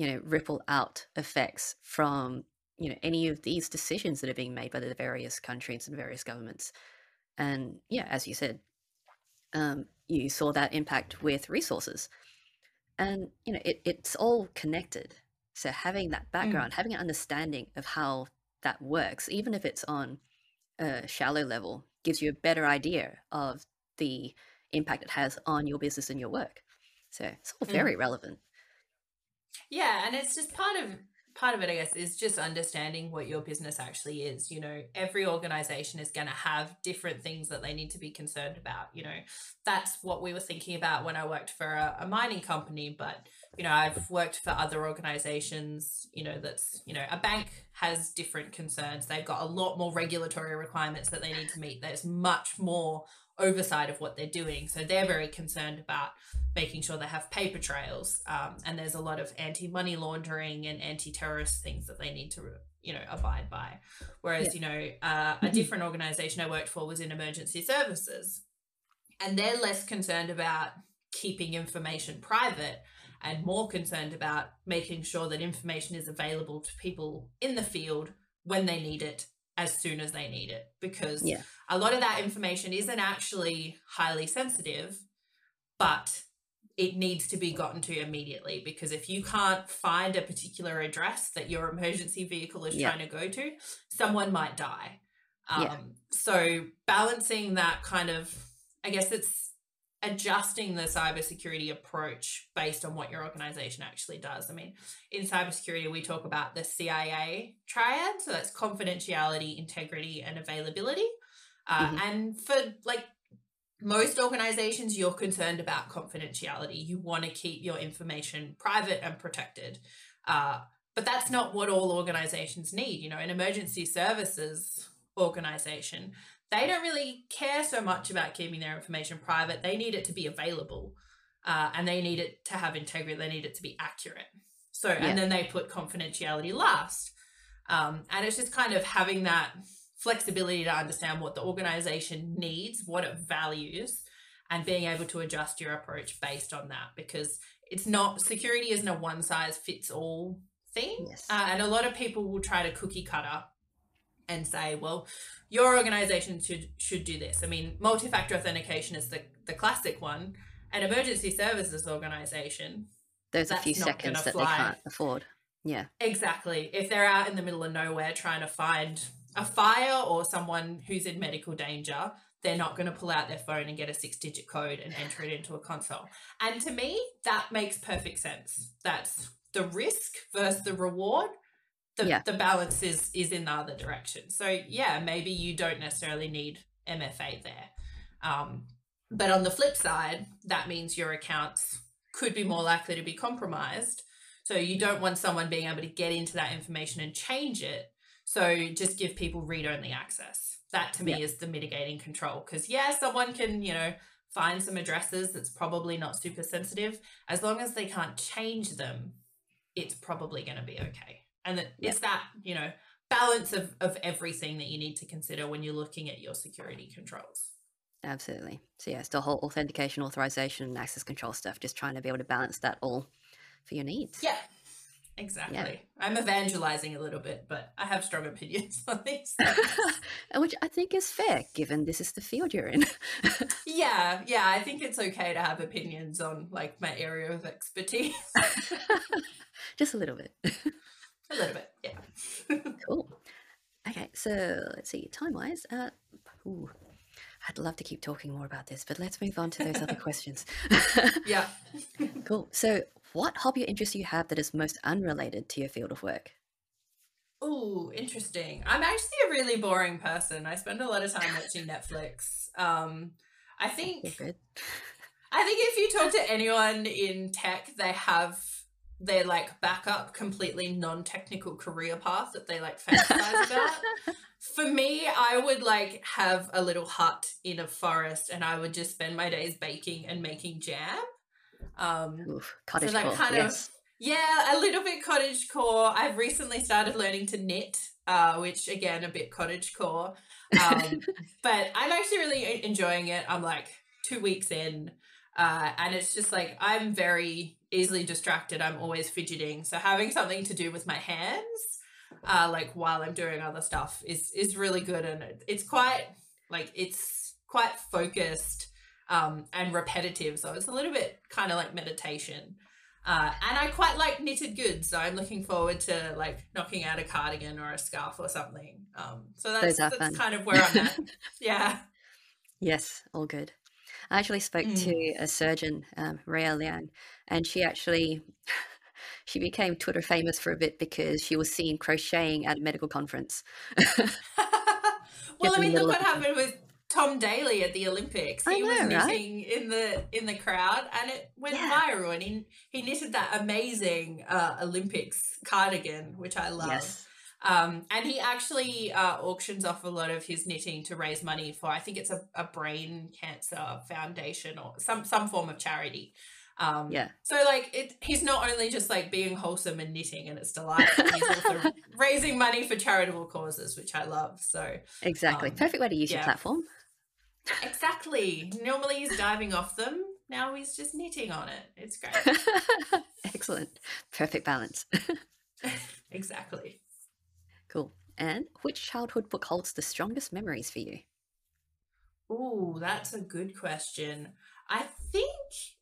you know ripple out effects from you know any of these decisions that are being made by the various countries and various governments and yeah as you said um, you saw that impact with resources and you know it, it's all connected so having that mm. background mm. having an understanding of how that works even if it's on a shallow level gives you a better idea of the impact it has on your business and your work so it's all mm. very mm. relevant yeah, and it's just part of part of it, I guess, is just understanding what your business actually is. You know, every organization is going to have different things that they need to be concerned about. You know, that's what we were thinking about when I worked for a, a mining company. But, you know, I've worked for other organizations, you know, that's, you know, a bank has different concerns. They've got a lot more regulatory requirements that they need to meet. There's much more oversight of what they're doing. So they're very concerned about making sure they have paper trails. Um, and there's a lot of anti money laundering and anti terrorist things that they need to, you know, abide by. Whereas, yeah. you know, uh, a mm-hmm. different organization I worked for was in emergency services. And they're less concerned about keeping information private and more concerned about making sure that information is available to people in the field when they need it as soon as they need it because yeah. a lot of that information isn't actually highly sensitive but it needs to be gotten to immediately because if you can't find a particular address that your emergency vehicle is yeah. trying to go to someone might die um, yeah. so balancing that kind of i guess it's adjusting the cybersecurity approach based on what your organization actually does. I mean, in cybersecurity, we talk about the CIA triad. So that's confidentiality, integrity, and availability. Uh, mm-hmm. And for like most organizations, you're concerned about confidentiality. You want to keep your information private and protected. Uh, but that's not what all organizations need. You know, an emergency services organization, they don't really care so much about keeping their information private. They need it to be available. uh, and they need it to have integrity. They need it to be accurate. So, Yeah. and then they put confidentiality last. Um, and it's just kind of having that flexibility to understand what the organization needs, what it values, and being able to adjust your approach based on that because it's not security isn't a one size fits all thing. Yes. Uh, and a lot of people will try to cookie cutter and say, well, your organization should should do this. I mean, multi-factor authentication is the, the classic one. An emergency services organization There's a few seconds that fly. they can't afford. Yeah. Exactly. If they're out in the middle of nowhere trying to find a fire or someone who's in medical danger, they're not going to pull out their phone and get a six digit code and enter it into a console. And to me, that makes perfect sense. That's the risk versus the reward. The, Yeah. the balance is is in the other direction. So yeah, maybe you don't necessarily need MFA there. Um, but on the flip side, that means your accounts could be more likely to be compromised. So you don't want someone being able to get into that information and change it. So just give people read only access. That to me Yeah. is the mitigating control. Because yeah, someone can, you know, find some addresses that's probably not super sensitive. As long as they can't change them, it's probably going to be okay. And that Yeah. it's that, you know, balance of, of everything that you need to consider when you're looking at your security controls. Absolutely. So yeah, it's the whole authentication, authorization, and access control stuff. Just trying to be able to balance that all for your needs. Yeah, exactly. I'm evangelizing a little bit, but I have strong opinions on these. Which I think is fair, given this is the field you're in. yeah, yeah, I think it's okay to have opinions on like my area of expertise. Just a little bit. A little bit, yeah. cool. Okay, so let's see. Time wise, uh, ooh, I'd love to keep talking more about this, but let's move on to those other questions. yeah. cool. So, what hobby or interest do you have that is most unrelated to your field of work? Oh, interesting. I'm actually a really boring person. I spend a lot of time watching Netflix. Um, I think good. I think if you talk to anyone in tech, they have their like backup completely non-technical career path that they like fantasize about. For me, I would like have a little hut in a forest and I would just spend my days baking and making jam. Um Oof, cottage that core. kind of- yes. yeah, a little bit cottage core. I've recently started learning to knit, uh, which again, a bit cottage core. Um, but I'm actually really enjoying it. I'm like two weeks in, uh, and it's just like I'm very easily distracted. I'm always fidgeting. So having something to do with my hands, uh, like while I'm doing other stuff, is is really good, and it- it's quite like it's quite focused um, and repetitive. So it's a little bit kind of like meditation. Uh, and I quite like knitted goods, so I'm looking forward to like knocking out a cardigan or a scarf or something. Um, so that's, that's fun. kind of where I'm at. yeah. Yes, all good. I actually spoke Mm. to a surgeon, um, Rhea Liang, and she actually she became Twitter famous for a bit because she was seen crocheting at a medical conference. well, I mean, look what happened with Tom Daley at the Olympics. I He was know, right? knitting in the in the crowd, and it went Yeah. viral. And he he knitted that amazing uh, Olympics cardigan, which I love. Yes. Um, and he actually uh, auctions off a lot of his knitting to raise money for, I think it's a, a brain cancer foundation or some some form of charity. Um, Yeah. So like, it, he's not only just like being wholesome and knitting, and it's delightful. he's also raising money for charitable causes, which I love. So Exactly. Um, Perfect way to use your platform. exactly. Normally he's diving off them. Now he's just knitting on it. It's great. Excellent. Perfect balance. exactly. Cool. And which childhood book holds the strongest memories for you? Oh, that's a good question. I think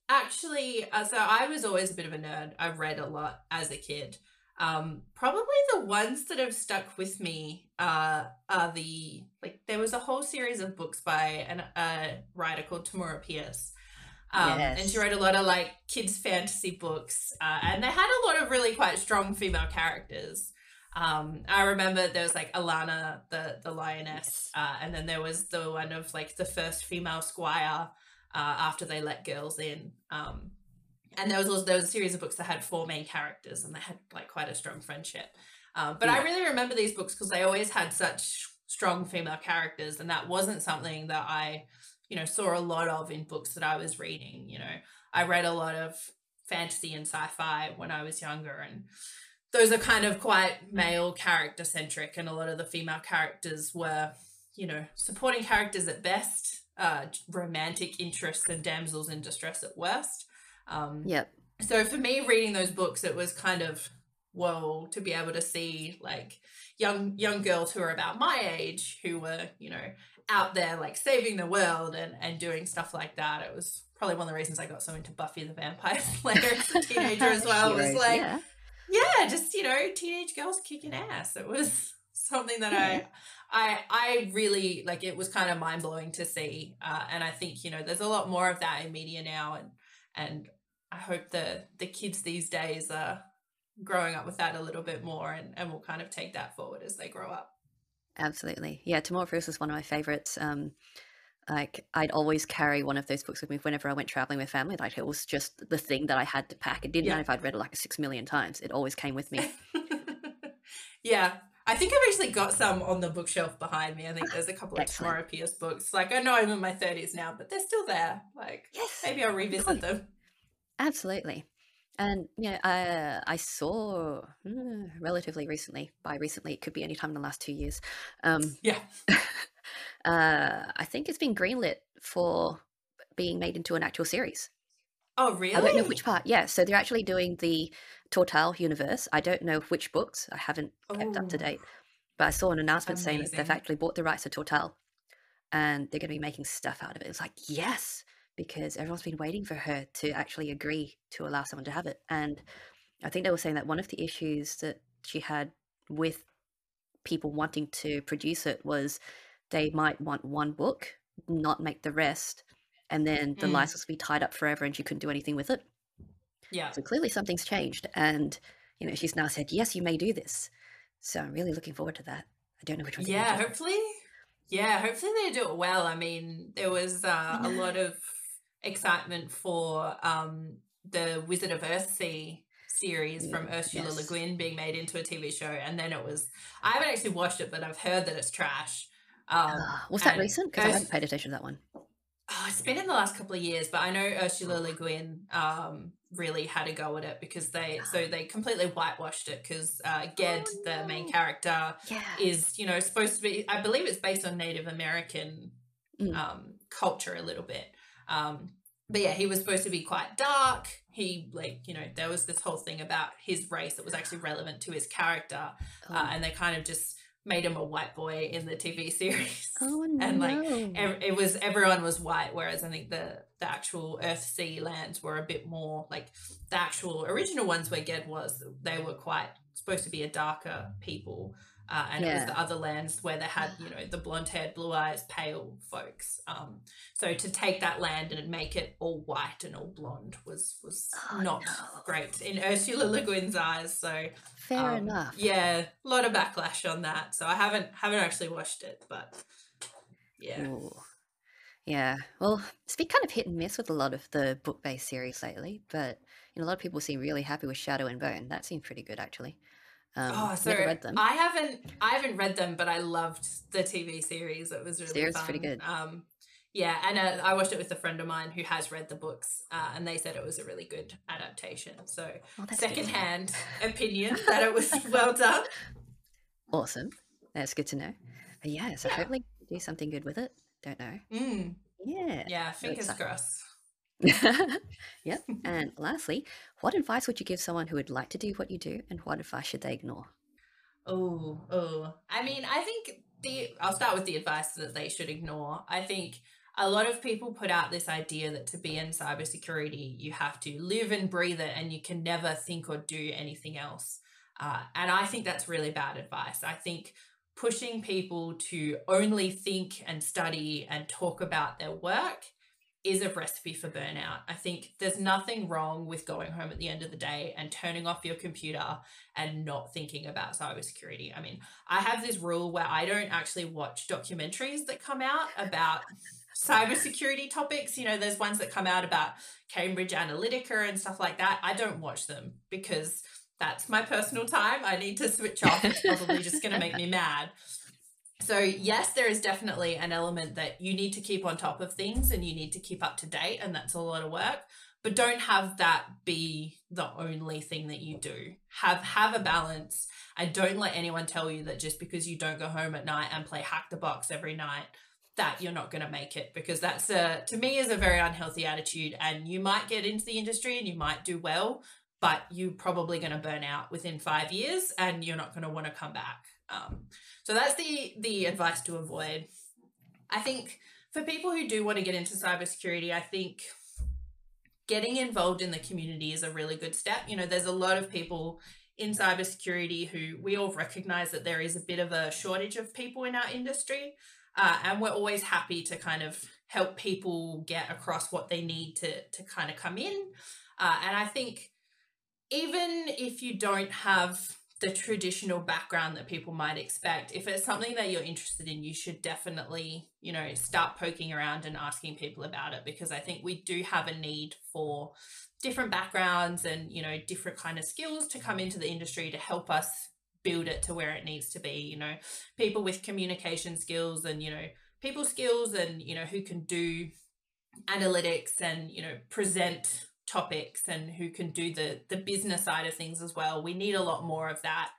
actually, uh, so I was always a bit of a nerd. I read a lot as a kid. Um, probably the ones that have stuck with me uh, are the like there was a whole series of books by an, a writer called Tamora Pierce. Um, And she wrote a lot of like kids' fantasy books, uh, and they had a lot of really quite strong female characters. Um, I remember there was like Alanna, the the lioness, Yes. uh, and then there was the one of like the first female squire uh, after they let girls in. Um, and there was also there was a series of books that had four main characters, and they had like quite a strong friendship. Um, but I really remember these books because they always had such strong female characters, and that wasn't something that I, you know, saw a lot of in books that I was reading. You know, I read a lot of fantasy and sci-fi when I was younger and those are kind of quite male character centric and a lot of the female characters were you know supporting characters at best uh romantic interests and damsels in distress at worst um Yep. so for me reading those books it was kind of whoa to be able to see like young young girls who are about my age who were you know out there like saving the world and and doing stuff like that it was probably one of the reasons i got so into buffy the vampire slayer as a teenager as well it was like yeah. Yeah just you know teenage girls kicking ass it was something that i i i really like it was kind of mind-blowing to see uh, and i think you know there's a lot more of that in media now and and i hope the the kids these days are growing up with that a little bit more and and will kind of take that forward as they grow up Absolutely. Yeah, Tamora Pierce was one of my favorites. Um, like I'd always carry one of those books with me whenever I went traveling with family. Like it was just the thing that I had to pack. It didn't Yeah. matter if I'd read it like six million times. It always came with me. yeah I think I've actually got some on the bookshelf behind me. I think there's a couple of. Tamora Pierce books. Like I know I'm in my 30s now, but they're still there. Like Yes. maybe I'll revisit them. Absolutely. And you know, I I saw mm, relatively recently. By recently, it could be any time in the last two years. Um, Yeah. uh, I think it's been greenlit for being made into an actual series. Oh, really? I don't know which part. Yeah, so they're actually doing the Tortall universe. I don't know which books. I haven't kept up to Oh. date, but I saw an announcement saying that they've actually bought the rights to Tortall, and they're going to be making stuff out of it. It's like yes, because everyone's been waiting for her to actually agree to allow someone to have it, and I think they were saying that one of the issues that she had with people wanting to produce it was they might want one book, not make the rest, and then the Mm. license would be tied up forever and you couldn't do anything with it. Yeah. So clearly something's changed. And, you know, she's now said, yes, you may do this. So I'm really looking forward to that. I don't know which one. Yeah, hopefully. Yeah, hopefully they do it well. I mean, there was uh, a lot of excitement for um, the Wizard of Earthsea series from Ursula Le Guin being made into a TV show, and then it was. I haven't actually watched it, but I've heard that it's trash. Um, Ah, was that recent? Because I haven't paid attention to that one. Oh, it's been in the last couple of years, but I know Ursula Le Guin um, really had a go at it because they so they completely whitewashed it because uh, Ged, Oh, the main character, Yeah. is you know supposed to be i believe it's based on native american Mm. um, culture a little bit um, but yeah he was supposed to be quite dark he like you know there was this whole thing about his race that was actually relevant to his character oh, uh, and they kind of just made him a white boy in the tv series oh no. and, like, Ev- it was everyone was white whereas i think the the actual earth sea lands were a bit more like the actual original ones where ged was they were quite supposed to be a darker people uh, and it was the other lands where they had you know the blonde haired blue eyes pale folks um so to take that land and make it all white and all blonde was was Oh, not no. great in ursula le guin's eyes so Fair um, enough. yeah a lot of backlash on that so i haven't haven't actually watched it but yeah Ooh. Yeah. Well, it's been kind of hit and miss with a lot of the book based series lately, but you know, a lot of people seem really happy with Shadow and Bone. That seemed pretty good actually. Um, Oh, so never read them. I haven't I haven't read them, but I loved the TV series. It was really Series fun. pretty good. Um, yeah, and uh, I watched it with a friend of mine who has read the books, uh, and they said it was a really good adaptation. So Oh, that's good. secondhand opinion that it was well done. Awesome. That's good to know. But yeah, so Yeah. hopefully do something good with it. Don't know. Mm, Yeah. yeah, fingers crossed. yep. And lastly, what advice would you give someone who would like to do what you do, and what advice should they ignore? Oh, oh. I mean, I think the I'll start with the advice that they should ignore. I think a lot of people put out this idea that to be in cybersecurity, you have to live and breathe it and you can never think or do anything else. Uh, and I think that's really bad advice. I think pushing people to only think and study and talk about their work is a recipe for burnout. I think there's nothing wrong with going home at the end of the day and turning off your computer and not thinking about cybersecurity. I mean, I have this rule where I don't actually watch documentaries that come out about cybersecurity topics. You know, there's ones that come out about Cambridge Analytica and stuff like that. I don't watch them because that's my personal time. I need to switch off. It's probably just going to make me mad. So, yes, there is definitely an element that you need to keep on top of things and you need to keep up to date, and that's a lot of work. But don't have that be the only thing that you do. Have have a balance and don't let anyone tell you that just because you don't go home at night and play hack the box every night that you're not going to make it because that's a to me is a very unhealthy attitude and you might get into the industry and you might do well but you're probably going to burn out within five years and you're not going to want to come back um, so that's the the advice to avoid i think for people who do want to get into cybersecurity i think getting involved in the community is a really good step you know there's a lot of people in cybersecurity who we all recognize that there is a bit of a shortage of people in our industry uh, and we're always happy to kind of help people get across what they need to to kind of come in. Uh, and I think even if you don't have the traditional background that people might expect, if it's something that you're interested in, you should definitely, you know, start poking around and asking people about it because I think we do have a need for different backgrounds and, you know, different kind of skills to come into the industry to help us build it to where it needs to be you know. People with communication skills and you know people skills and you know who can do analytics and you know present topics and who can do the the business side of things as well we need a lot more of that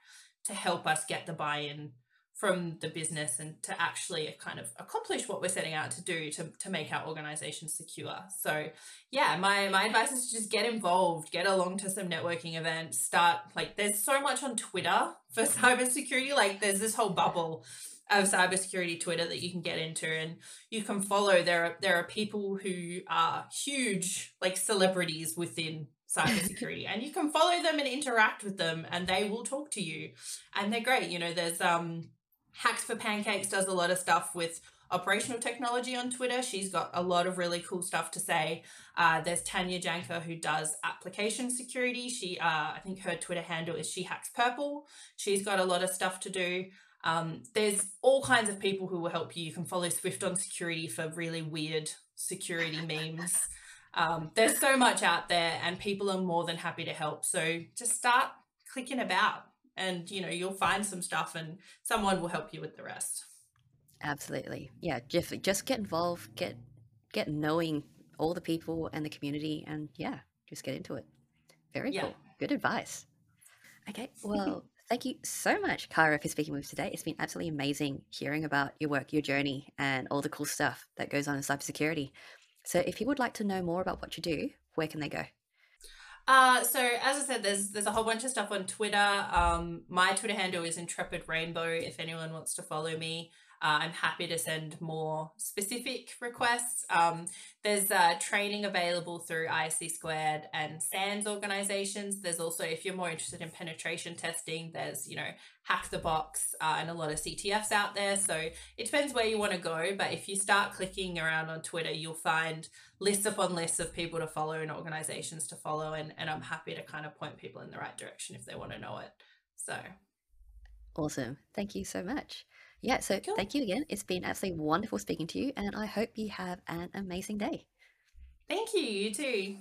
to help us get the buy-in from the business and to actually kind of accomplish what we're setting out to do to, to make our organization secure. So yeah, my, my advice is just get involved, get along to some networking events, start like there's so much on Twitter for cybersecurity. Like there's this whole bubble of cybersecurity Twitter that you can get into and you can follow. There are there are people who are huge like celebrities within cybersecurity and you can follow them and interact with them and they will talk to you and they're great you know there's um Hacks for Pancakes does a lot of stuff with operational technology on Twitter. She's got a lot of really cool stuff to say. Uh, there's Tanya Janca who does application security. She, uh, I think her Twitter handle is She Hacks Purple. She's got a lot of stuff to do. Um, there's all kinds of people who will help you. You can follow Swift on security for really weird security memes. Um, there's so much out there, and people are more than happy to help. So just start clicking about and you know you'll find some stuff and someone will help you with the rest absolutely yeah just just get involved get get knowing all the people and the community and yeah just get into it very yeah. cool good advice okay well thank you so much Cairo for speaking with us today it's been absolutely amazing hearing about your work your journey and all the cool stuff that goes on in cybersecurity so if you would like to know more about what you do where can they go uh, so as I said, there's there's a whole bunch of stuff on Twitter. Um, my Twitter handle is Intrepid Rainbow. If anyone wants to follow me, uh, I'm happy to send more specific requests. Um, there's uh, training available through ISC Squared and SANS organizations. There's also, if you're more interested in penetration testing, there's, you know, Hack the Box uh, and a lot of CTFs out there. So it depends where you want to go. But if you start clicking around on Twitter, you'll find lists upon lists of people to follow and organizations to follow. And, and I'm happy to kind of point people in the right direction if they want to know it. So awesome. Thank you so much. Yeah, so cool. thank you again. It's been absolutely wonderful speaking to you, and I hope you have an amazing day. Thank you. You too.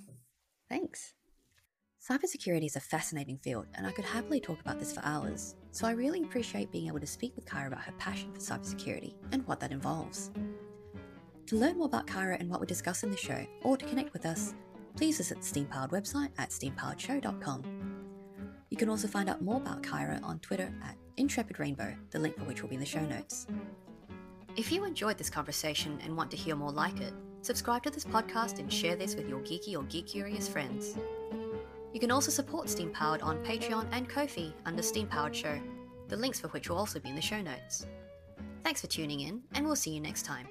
Thanks. Cybersecurity is a fascinating field, and I could happily talk about this for hours. So I really appreciate being able to speak with Cairo about her passion for cybersecurity and what that involves. To learn more about Cairo and what we discuss in the show, or to connect with us, please visit the Steampowered website at steampoweredshow.com. You can also find out more about Cairo on Twitter at Intrepid Rainbow, the link for which will be in the show notes. If you enjoyed this conversation and want to hear more like it, subscribe to this podcast and share this with your geeky or geek curious friends. You can also support Steam Powered on Patreon and Ko-fi under Steam Powered Show, the links for which will also be in the show notes. Thanks for tuning in, and we'll see you next time.